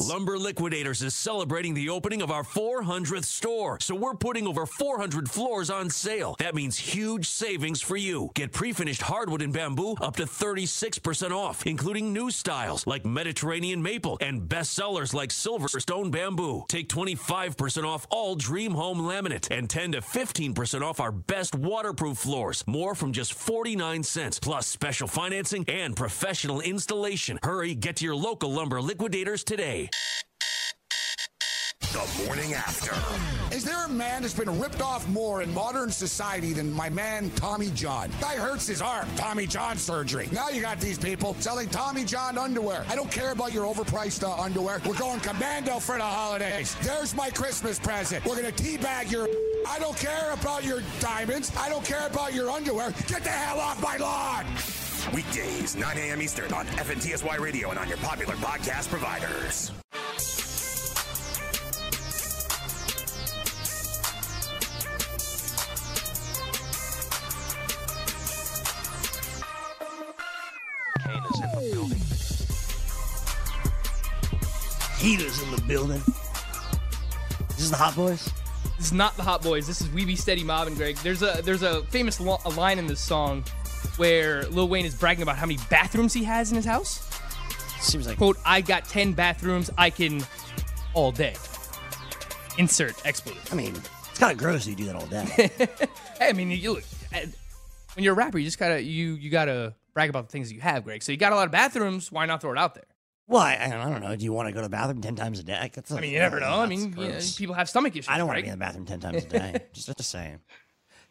Lumber Liquidators is celebrating the opening of our 400th store, so we're putting over 400 floors on sale. That means huge savings for you. Get pre-finished hardwood and bamboo up to 36% off, including new styles like Mediterranean maple and bestsellers like Silverstone bamboo. Take 25% off all Dream Home laminate and 10 to 15% off our best waterproof floors. More from just 49 cents, plus special financing and professional installation. Hurry, get to your local lumber liquidators today.
The morning after.
Is there a man that's been ripped off more in modern society than my man Tommy John? Guy hurts his arm, Tommy John surgery. Now you got these people selling Tommy John underwear. I don't care about your overpriced uh, underwear. We're going commando for the holidays. There's my Christmas present. We're gonna teabag your. I don't care about your diamonds. I don't care about your underwear. Get the hell off my lawn!
Weekdays, 9 a.m. Eastern on FNTSY Radio and on your popular podcast providers.
Building. This is the Hot Boys.
This is not the Hot Boys. This is We Be Steady Mob and Greg. There's a there's a famous lo- a line in this song where Lil Wayne is bragging about how many bathrooms he has in his house.
Seems like
quote I got ten bathrooms. I can all day. Insert expletive.
I mean, it's kind of gross that you do that all day.
Hey, I mean, you look uh, when you're a rapper, you just gotta you you gotta brag about the things that you have, Greg. So you got a lot of bathrooms. Why not throw it out there?
Well, I, I don't know. Do you want to go to the bathroom ten times a day? Like, that's
I mean, you never know. I mean, people have stomach issues.
I don't want to be in the bathroom ten times a day. just, just saying.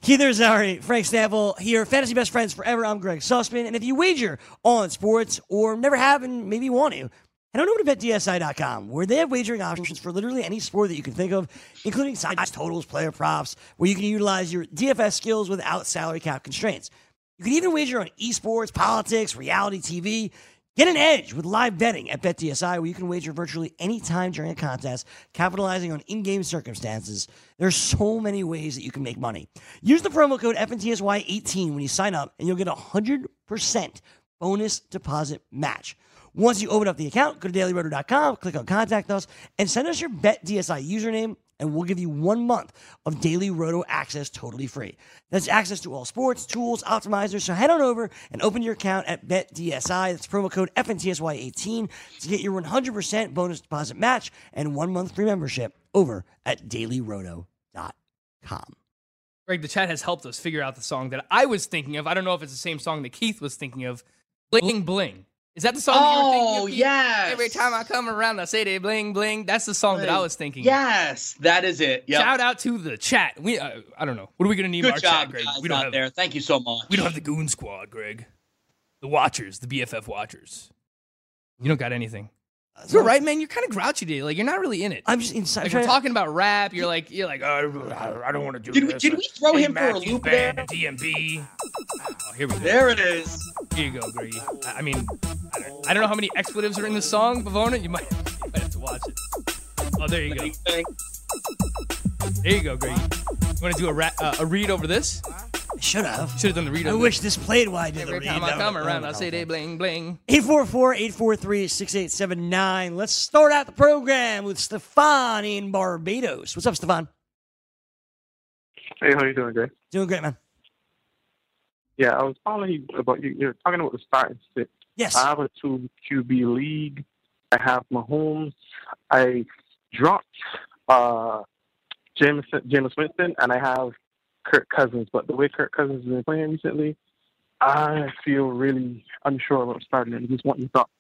Keith Zari, Frank Stampfel here, Fantasy Best Friends Forever. I'm Greg Sussman. And if you wager on sports or never have and maybe want to, head on over to betdsi.com where they have wagering options for literally any sport that you can think of, including size totals, player props, where you can utilize your DFS skills without salary cap constraints. You can even wager on esports, politics, reality TV. Get an edge with live betting at BetDSI, where you can wager virtually any time during a contest, capitalizing on in-game circumstances. There's so many ways that you can make money. Use the promo code FNTSY18 when you sign up, and you'll get a 100% bonus deposit match. Once you open up the account, go to dailyroto.com, click on Contact Us, and send us your BetDSI username, and we'll give you one month of Daily Roto access totally free. That's access to all sports, tools, optimizers. So head on over and open your account at BetDSI. That's promo code FNTSY18 to get your 100% bonus deposit match and one month free membership over at dailyroto.com.
Greg, the chat has helped us figure out the song that I was thinking of. I don't know if it's the same song that Keith was thinking of. Bling Bling. Is that the song that you were thinking
Oh,
of?
Yes.
Every time I come around, I say they bling bling. That's the song that I was thinking. of.
Yes, that is it. Yep.
Shout out to the chat. We uh, I don't know. What are we gonna name
Good
our
job,
chat, Greg?
guys
we don't have
there. Thank you so much.
we don't have the Goon Squad, Greg. The Watchers, the BFF Watchers. You don't got anything. You're right, man. You're kind of grouchy today. Like you're not really in it.
I'm just inside.
Like
trying
we're talking about rap. You're like you're like oh, I don't want to do
Did we-
this.
did we throw
Hey,
him for a loop
Band,
there?
DMB. Oh, here we go.
There it is.
Here you go, Greg. I I mean, I don't, I don't know how many expletives are in the song, Bavona. You might, you might have to watch it. Oh, there you go. There you go, Greg. You want to do a ra- uh, a read over this?
Should have.
Should have done the read.
I wish this played while I did
Every
the
time. I
That
come
would-
around, I say they bling bling.
844-843-6879. Let's start out the program with Stefan in Barbados. What's up, Stefan?
Hey, how you doing, Greg?
Doing great, man.
Yeah, I was calling you about you. You're talking about the starting six.
Yes.
I have a two QB league. I have Mahomes. I dropped uh, James James Winston, and I have Kirk Cousins. But the way Kirk Cousins has been playing recently, I feel really unsure about starting him. Just want your thoughts.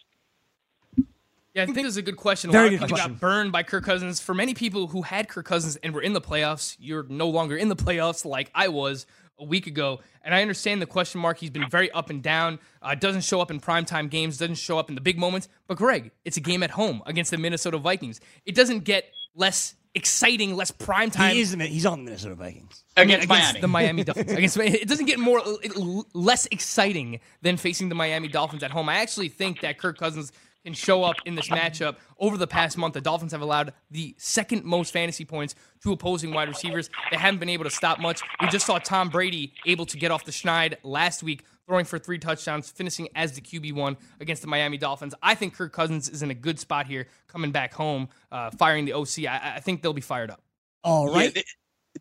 Yeah, I think this is a good question. A
Very
lot of
good
people
question.
got burned by Kirk Cousins. For many people who had Kirk Cousins and were in the playoffs, you're no longer in the playoffs like I was a week ago. And I understand the question mark. He's been very up and down. Uh, doesn't show up in primetime games, doesn't show up in the big moments. But Greg, it's a game at home against the Minnesota Vikings. It doesn't get less exciting, less primetime.
He is the, he's on the Minnesota Vikings.
I mean,
Against Miami.
the Miami Dolphins. against it doesn't get more uh, less exciting than facing the Miami Dolphins at home. I actually think that Kirk Cousins can show up in this matchup. Over the past month, the Dolphins have allowed the second most fantasy points to opposing wide receivers. They haven't been able to stop much. We just saw Tom Brady able to get off the schneid last week, throwing for three touchdowns, finishing as the QB one against the Miami Dolphins. I think Kirk Cousins is in a good spot here, coming back home, uh, firing the OC. I, I think they'll be fired up.
All right.
Yeah,
right.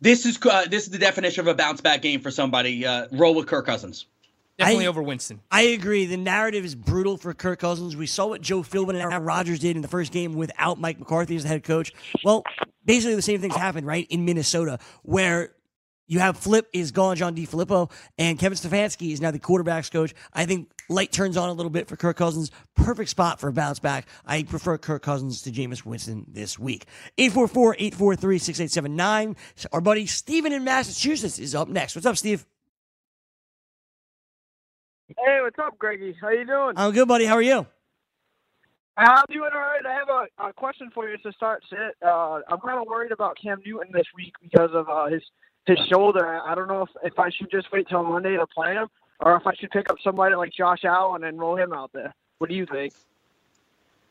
this is uh, this is the definition of a bounce back game for somebody. Uh, roll with Kirk Cousins.
Definitely
I-
over Winston.
I agree. The narrative is brutal for Kirk Cousins. We saw what Joe Philbin and Aaron Rodgers did in the first game without Mike McCarthy as the head coach. Well, basically the same things happened, right, in Minnesota, where you have Flip is gone, John DeFilippo, and Kevin Stefanski is now the quarterbacks coach. I think light turns on a little bit for Kirk Cousins. Perfect spot for a bounce back. I prefer Kirk Cousins to Jameis Winston this week. 844-843-6879. Our buddy Steven in Massachusetts is up next. What's up, Steve?
Hey, what's up, Greggy? How you doing?
I'm good, buddy. How are you?
I'm doing all right. I have a, a question for you to start. Sit. Uh, I'm kind of worried about Cam Newton this week because of uh, his his shoulder. I I don't know if, if I should just wait till Monday to play him, or if I should pick up somebody like Josh Allen and roll him out there. What do you think?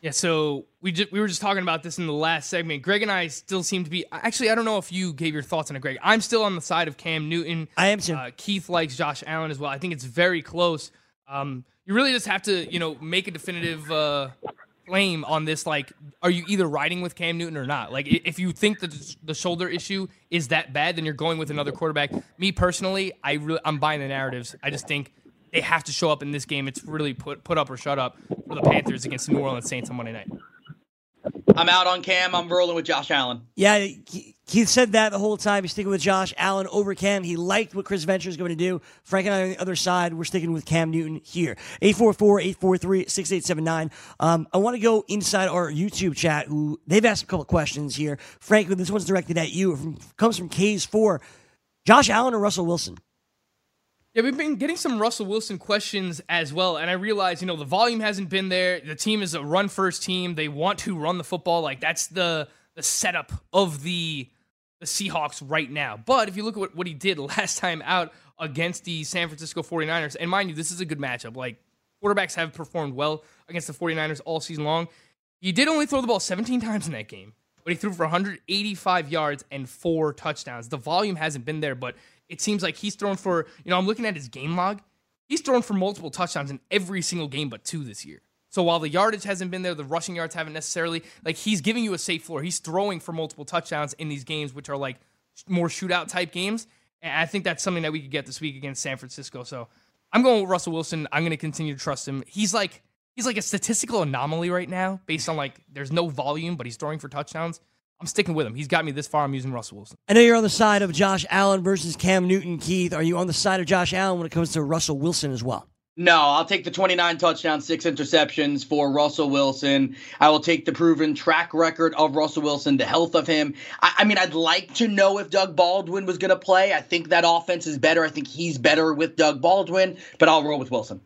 Yeah, so we just we were just talking about this in the last segment. Greg and I still seem to be actually I don't know if you gave your thoughts on it, Greg. I'm still on the side of Cam Newton.
I am too.
Uh, Keith likes Josh Allen as well. I think it's very close. Um, you really just have to you know make a definitive uh, flame on this. Like, are you either riding with Cam Newton or not? Like, if you think that the shoulder issue is that bad, then you're going with another quarterback. Me personally, I really, I'm buying the narratives. I just think they have to show up in this game. It's really put put up or shut up for the Panthers against the New Orleans Saints on Monday night.
I'm out on Cam. I'm rolling with Josh Allen.
Yeah, Ke- Keith said that the whole time. He's sticking with Josh Allen over Cam. He liked what Chris Ventura is going to do. Frank and I on the other side, we're sticking with Cam Newton here. 844-843-6879. Um, I want to go inside our YouTube chat. Who they've asked a couple questions here. Frank, this one's directed at you. From, comes from K's four. Josh Allen or Russell Wilson?
Yeah, we've been getting some Russell Wilson questions as well, and I realize you know the volume hasn't been there. The team is a run first team. They want to run the football. Like that's the the setup of the the Seahawks right now. But if you look at what, what he did last time out against the San Francisco 49ers, and mind you, this is a good matchup. Like quarterbacks have performed well against the 49ers all season long. He did only throw the ball 17 times in that game, but he threw for 185 yards and four touchdowns. The volume hasn't been there, but it seems like he's thrown for, you know, I'm looking at his game log. He's thrown for multiple touchdowns in every single game but two this year. So while the yardage hasn't been there, the rushing yards haven't necessarily, like he's giving you a safe floor. He's throwing for multiple touchdowns in these games, which are like more shootout type games. And I think that's something that we could get this week against San Francisco. So I'm going with Russell Wilson. I'm going to continue to trust him. He's like, he's like a statistical anomaly right now based on like there's no volume, but he's throwing for touchdowns. I'm sticking with him. He's got me this far. I'm using Russell Wilson.
I know you're on the side of Josh Allen versus Cam Newton, Keith. Are you on the side of Josh Allen when it comes to Russell Wilson as well?
No, I'll take the 29 touchdowns, six interceptions for Russell Wilson. I will take the proven track record of Russell Wilson, the health of him. I, I mean, I'd like to know if Doug Baldwin was going to play. I think that offense is better. I think he's better with Doug Baldwin, but I'll roll with Wilson.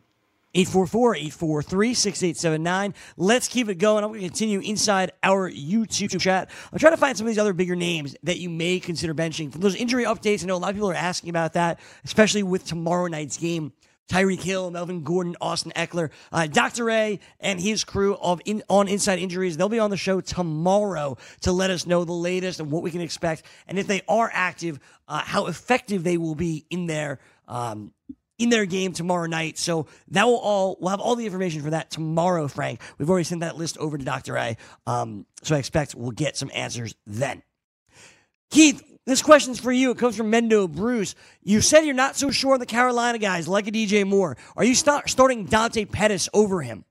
844-843-6879. Let's keep it going. I'm going to continue inside our YouTube chat. I'm trying to find some of these other bigger names that you may consider benching. From those injury updates, I know a lot of people are asking about that, especially with tomorrow night's game. Tyreek Hill, Melvin Gordon, Austin Ekeler, uh, Dr. A and his crew of in, on Inside Injuries. They'll be on the show tomorrow to let us know the latest and what we can expect, and if they are active, uh, how effective they will be in their um, in their game tomorrow night. So that will all we'll have all the information for that tomorrow, Frank. We've already sent that list over to Dr. A. Um, so I expect we'll get some answers then. Keith, this question's for you. It comes from Mendo Bruce. You said you're not so sure the Carolina guys like a DJ Moore. Are you start, starting Dante Pettis over him?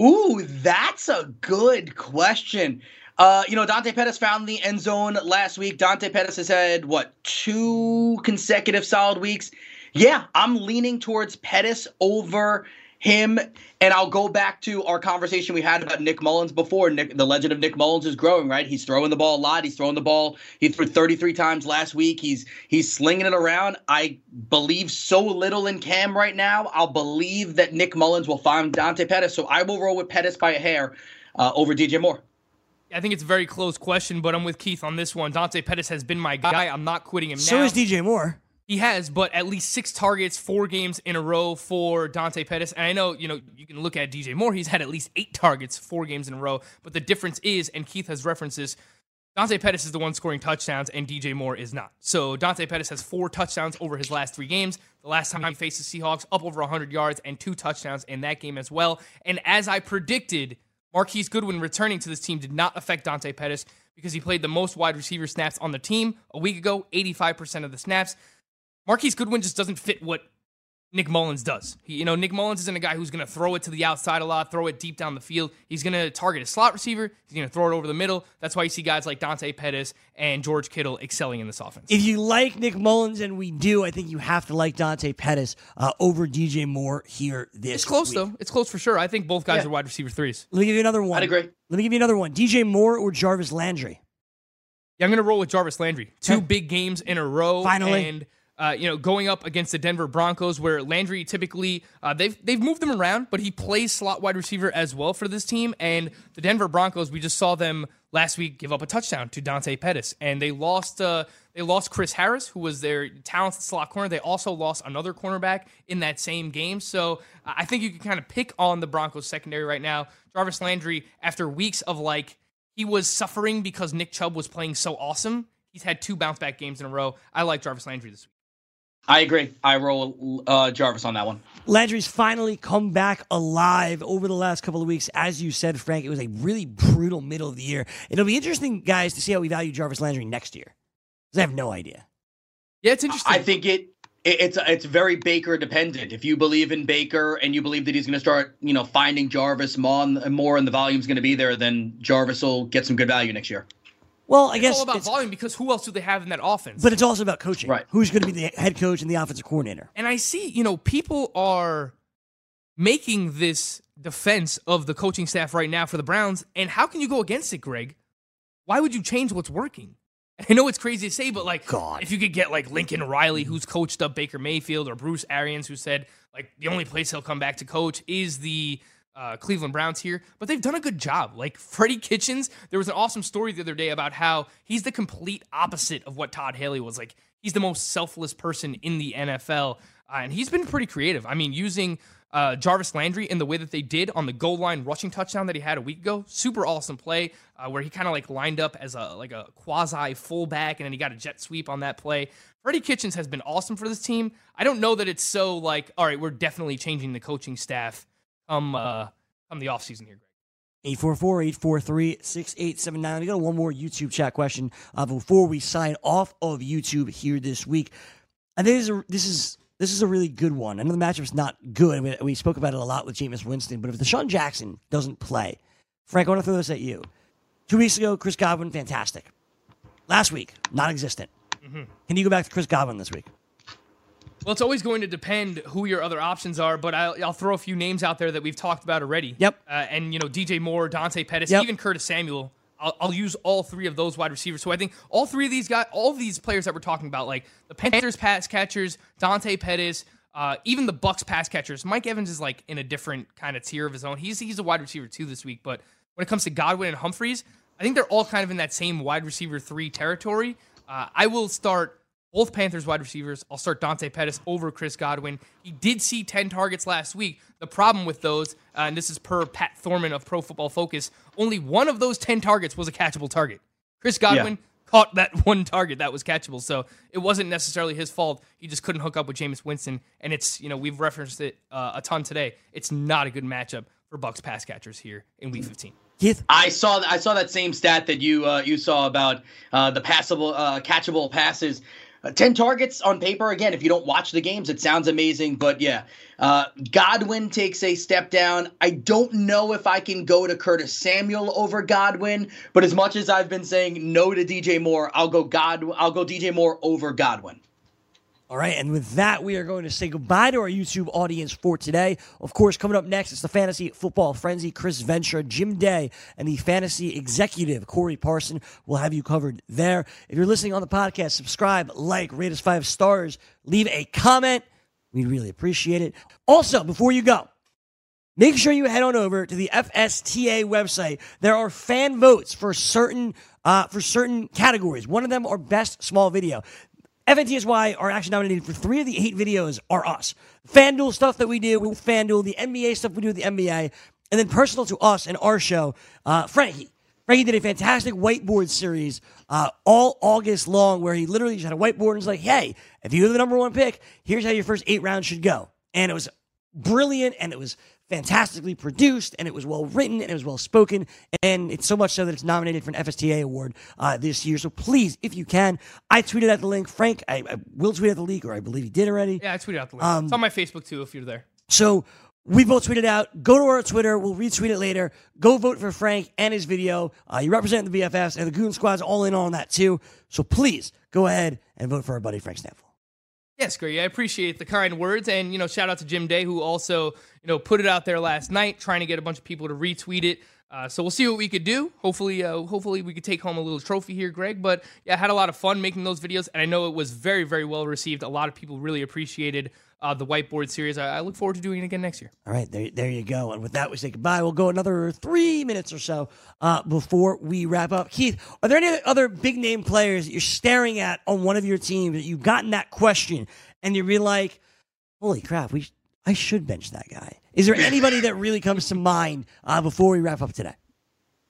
Ooh, that's a good question. Uh, you know, Dante Pettis found the end zone last week. Dante Pettis has had, what, two consecutive solid weeks? Yeah, I'm leaning towards Pettis over him. And I'll go back to our conversation we had about Nick Mullens before. Nick, the legend of Nick Mullens is growing, right? He's throwing the ball a lot. He's throwing the ball. He threw 33 times last week. He's he's slinging it around. I believe so little in Cam right now. I'll believe that Nick Mullens will find Dante Pettis. So I will roll with Pettis by a hair uh, over DJ Moore.
I think it's a very close question, but I'm with Keith on this one. Dante Pettis has been my guy. I'm not quitting him
So
now.
So is DJ Moore.
He has, but at least six targets, four games in a row for Dante Pettis. And I know, you know, you can look at DJ Moore. He's had at least eight targets, four games in a row. But the difference is, and Keith has referenced this, Dante Pettis is the one scoring touchdowns, and DJ Moore is not. So Dante Pettis has four touchdowns over his last three games. The last time he faced the Seahawks, up over 100 yards and two touchdowns in that game as well. And as I predicted, Marquise Goodwin returning to this team did not affect Dante Pettis because he played the most wide receiver snaps on the team a week ago, 85% of the snaps. Marquise Goodwin just doesn't fit what Nick Mullens does. He, you know, Nick Mullens isn't a guy who's going to throw it to the outside a lot, throw it deep down the field. He's going to target a slot receiver. He's going to throw it over the middle. That's why you see guys like Dante Pettis and George Kittle excelling in this offense.
If you like Nick Mullens, and we do, I think you have to like Dante Pettis uh, over DJ Moore here this
It's close
week.
though. It's close for sure. I think both guys
Yeah.
are wide receiver threes.
Let me give you another one.
I'd agree.
Let me give you another one. DJ Moore or Jarvis Landry?
Yeah, I'm going to roll with Jarvis Landry. Two big games in a row.
Finally.
And, uh, you know, going up against the Denver Broncos, where Landry typically, uh, they've, they've moved him around, but he plays slot wide receiver as well for this team. And the Denver Broncos, we just saw them last week give up a touchdown to Dante Pettis. And they lost, uh, they lost Chris Harris, who was their talented slot corner. They also lost another cornerback in that same game. So uh, I think you can kind of pick on the Broncos secondary right now. Jarvis Landry, after weeks of like, he was suffering because Nick Chubb was playing so awesome. He's had two bounce back games in a row. I like Jarvis Landry this week.
I agree. I roll uh, Jarvis on that one.
Landry's finally come back alive over the last couple of weeks. As you said, Frank, it was a really brutal middle of the year. It'll be interesting, guys, to see how we value Jarvis Landry next year. Because I have no idea.
Yeah, it's interesting.
I think it, it it's it's very Baker dependent. If you believe in Baker and you believe that he's going to start, you know, finding Jarvis more, and more and the volume's going to be there, then Jarvis will get some good value next year.
Well, I guess
it's
guess
all about
it's,
volume because who else do they have in that offense?
but it's also about coaching.
Right.
Who's going to be the head coach and the offensive coordinator?
And I see, you know, people are making this defense of the coaching staff right now for the Browns. And how can you go against it, Greg? Why would you change what's working? I know it's crazy to say, but like,
God.
if you could get like Lincoln Riley, who's coached up Baker Mayfield, or Bruce Arians, who said like the only place he'll come back to coach is the uh, Cleveland Browns here, but they've done a good job. Like Freddie Kitchens, there was an awesome story the other day about how he's the complete opposite of what Todd Haley was. Like he's the most selfless person in the NFL, uh, and he's been pretty creative. I mean, using uh, Jarvis Landry in the way that they did on the goal line rushing touchdown that he had a week ago, super awesome play uh, where he kind of like lined up as a like a quasi fullback, and then he got a jet sweep on that play. Freddie Kitchens has been awesome for this team. I don't know that it's so like, all right, we're definitely changing the coaching staff come uh come the off season here, Greg.
844-843-6879. We got one more YouTube chat question uh, before we sign off of YouTube here this week. I think this is a, this is this is a really good one. I know the matchup's not good. We, we spoke about it a lot with Jameis Winston, but if DeSean Jackson doesn't play, Frank, I want to throw this at you. Two weeks ago, Chris Godwin, fantastic. Last week, non-existent.
Mm-hmm.
Can you go back to Chris Godwin this week?
Well, it's always going to depend who your other options are, but I'll, I'll throw a few names out there that we've talked about already.
Yep.
Uh, and, you know, DJ Moore, Dante Pettis,
Yep.
even Curtis Samuel. I'll, I'll use all three of those wide receivers. So I think all three of these guys, all of these players that we're talking about, like the Panthers pass catchers, Dante Pettis, uh, even the Bucs pass catchers. Mike Evans is like in a different kind of tier of his own. He's he's a wide receiver too this week, but when it comes to Godwin and Humphries, I think they're all kind of in that same wide receiver three territory. Uh, I will start both Panthers wide receivers. I'll start Dante Pettis over Chris Godwin. He did see 10 targets last week. The problem with those, uh, and this is per Pat Thorman of Pro Football Focus, only one of those 10 targets was a catchable target. Chris Godwin caught that one target that was catchable. So it wasn't necessarily his fault. He just couldn't hook up with Jameis Winston. And it's, you know, we've referenced it uh, a ton today. It's not a good matchup for Bucs pass catchers here in week 15.
Keith?
I saw I saw that same stat that you uh, you saw about uh, the passable uh, catchable passes. Uh, Ten targets on paper. Again, if you don't watch the games, it sounds amazing. But yeah, uh, Godwin takes a step down. I don't know if I can go to Curtis Samuel over Godwin, but as much as I've been saying no to DJ Moore, I'll go God. I'll go DJ Moore over Godwin.
All right, and with that, we are going to say goodbye to our YouTube audience for today. Of course, coming up next, it's the Fantasy Football Frenzy. Chris Ventura, Jim Day, and the Fantasy Executive, Corey Parson, will have you covered there. If you're listening on the podcast, subscribe, like, rate us five stars, leave a comment. We'd really appreciate it. Also, before you go, make sure you head on over to the FSTA website. There are fan votes for certain uh, for certain categories. One of them are best small video. FNTSY are actually nominated for three of the eight videos are us. FanDuel stuff that we do with FanDuel, the NBA stuff we do with the NBA, and then personal to us and our show, uh, Frankie. Frankie did a fantastic whiteboard series uh, all August long where he literally just had a whiteboard and was like, hey, if you're the number one pick, here's how your first eight rounds should go. And it was brilliant and it was fantastically produced and it was well written and it was well spoken. And it's so much so that it's nominated for an FSTA award uh, this year. So please, if you can, I tweeted out the link. Frank, I, I will tweet out the link, or I believe he did already.
Yeah, I tweeted out the link.
Um,
it's on my Facebook too if you're there.
So we both tweeted out. Go to our Twitter. We'll retweet it later. Go vote for Frank and his video. Uh, you represent the BFFs, and the Goon Squad's all in on that too. So please go ahead and vote for our buddy Frank Stampfel.
Yes, Greg. I appreciate the kind words, and you know, shout out to Jim Day who also you know put it out there last night, trying to get a bunch of people to retweet it. Uh, so we'll see what we could do. Hopefully, uh, hopefully we could take home a little trophy here, Greg. But yeah, I had a lot of fun making those videos, and I know it was very, very well received. A lot of people really appreciated uh, the whiteboard series. I, I look forward to doing it again next year.
All right, there, there you go. And with that, we say goodbye. We'll go another three minutes or so uh, before we wrap up. Keith, are there any other big name players that you're staring at on one of your teams that you've gotten that question and you're really like, holy crap, we I should bench that guy? Is there anybody that really comes to mind uh, before we wrap up today?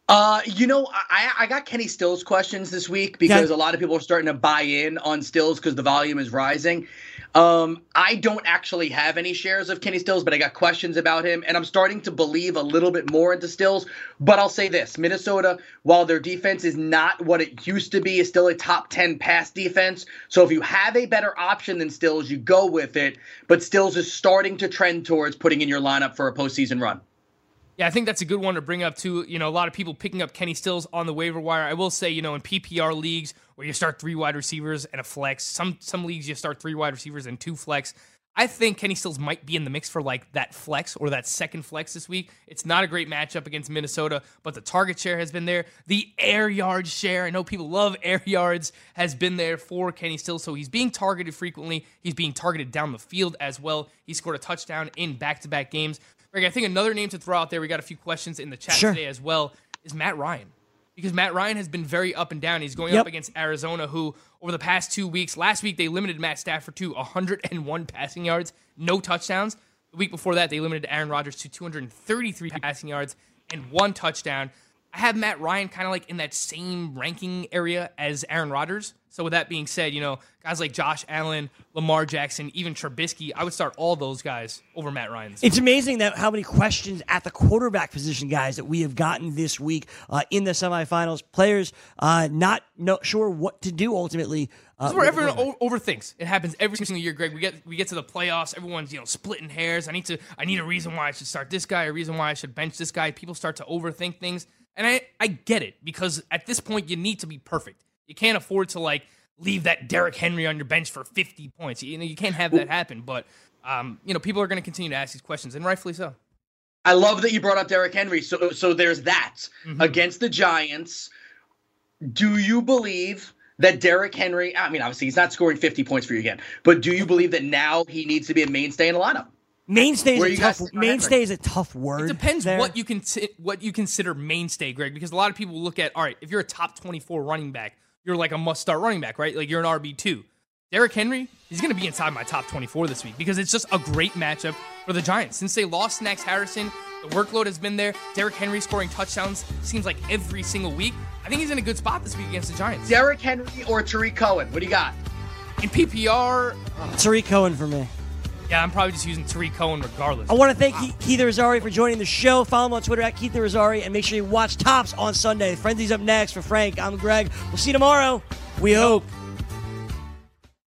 Uh, you know, I, I got Kenny Stills questions this week because a lot of people are starting to buy in on Stills because the volume is rising. Um, I don't actually have any shares of Kenny Stills, but I got questions about him, and I'm starting to believe a little bit more into Stills. But I'll say this Minnesota, while their defense is not what it used to be, is still a top 10 pass defense. So if you have a better option than Stills, you go with it. But Stills is starting to trend towards putting in your lineup for a postseason run.
Yeah, I think that's a good one to bring up too. You know, a lot of people picking up Kenny Stills on the waiver wire. I will say, you know, in PPR leagues where you start three wide receivers and a flex, some some leagues you start three wide receivers and two flex. I think Kenny Stills might be in the mix for like that flex or that second flex this week. It's not a great matchup against Minnesota, but the target share has been there. The air yard share, I know people love air yards, has been there for Kenny Stills. So he's being targeted frequently. He's being targeted down the field as well. He scored a touchdown in back to back games. Greg, I think another name to throw out there, we got a few questions in the chat
Sure.
today as well, is Matt Ryan. Because Matt Ryan has been very up and down. He's going
Yep.
up against Arizona, who over the past two weeks, last week they limited Matt Stafford to 101 passing yards, no touchdowns. The week before that, they limited Aaron Rodgers to 233 passing yards and one touchdown. I have Matt Ryan kind of like in that same ranking area as Aaron Rodgers. So with that being said, you know, guys like Josh Allen, Lamar Jackson, even Trubisky, I would start all those guys over Matt Ryan.
It's amazing that how many questions at the quarterback position, guys, that we have gotten this week uh, in the semifinals. Players uh, not no, sure what to do ultimately. Uh,
This is where everyone o- overthinks. It happens every single year, Greg. We get we get to the playoffs. Everyone's you know splitting hairs. I need to. I need a reason why I should start this guy. A reason why I should bench this guy. People start to overthink things, and I I get it because at this point you need to be perfect. You can't afford to like leave that Derrick Henry on your bench for 50 points. You know you can't have that happen. But um, you know people are going to continue to ask these questions, and rightfully so.
I love that you brought up Derrick Henry. So so there's that
Mm-hmm.
against the Giants. Do you believe that Derrick Henry? I mean, obviously he's not scoring 50 points for you again, but do you believe that now he needs to be a mainstay in the lineup?
Mainstay
Where
is a tough. Mainstay is a tough word.
It depends
there.
what you can what you consider mainstay, Greg, because a lot of people look at all right, if you're a top 24 running back, you're like a must start running back, right? Like you're an RB2. Derrick Henry, he's going to be inside my top 24 this week because it's just a great matchup for the Giants. Since they lost Snacks Harrison, the workload has been there. Derrick Henry scoring touchdowns seems like every single week. I think he's in a good spot this week against the Giants.
Derrick Henry or Tarik Cohen? What do you got?
In PPR,
Tarik Cohen for me.
Yeah, I'm probably just using Tarik Cohen regardless.
I want to thank Ke- Keith Rosari for joining the show. Follow him on Twitter at Keith Rosari and make sure you watch Tops on Sunday. Frenzy's up next for Frank. I'm Greg. We'll see you tomorrow. We hope.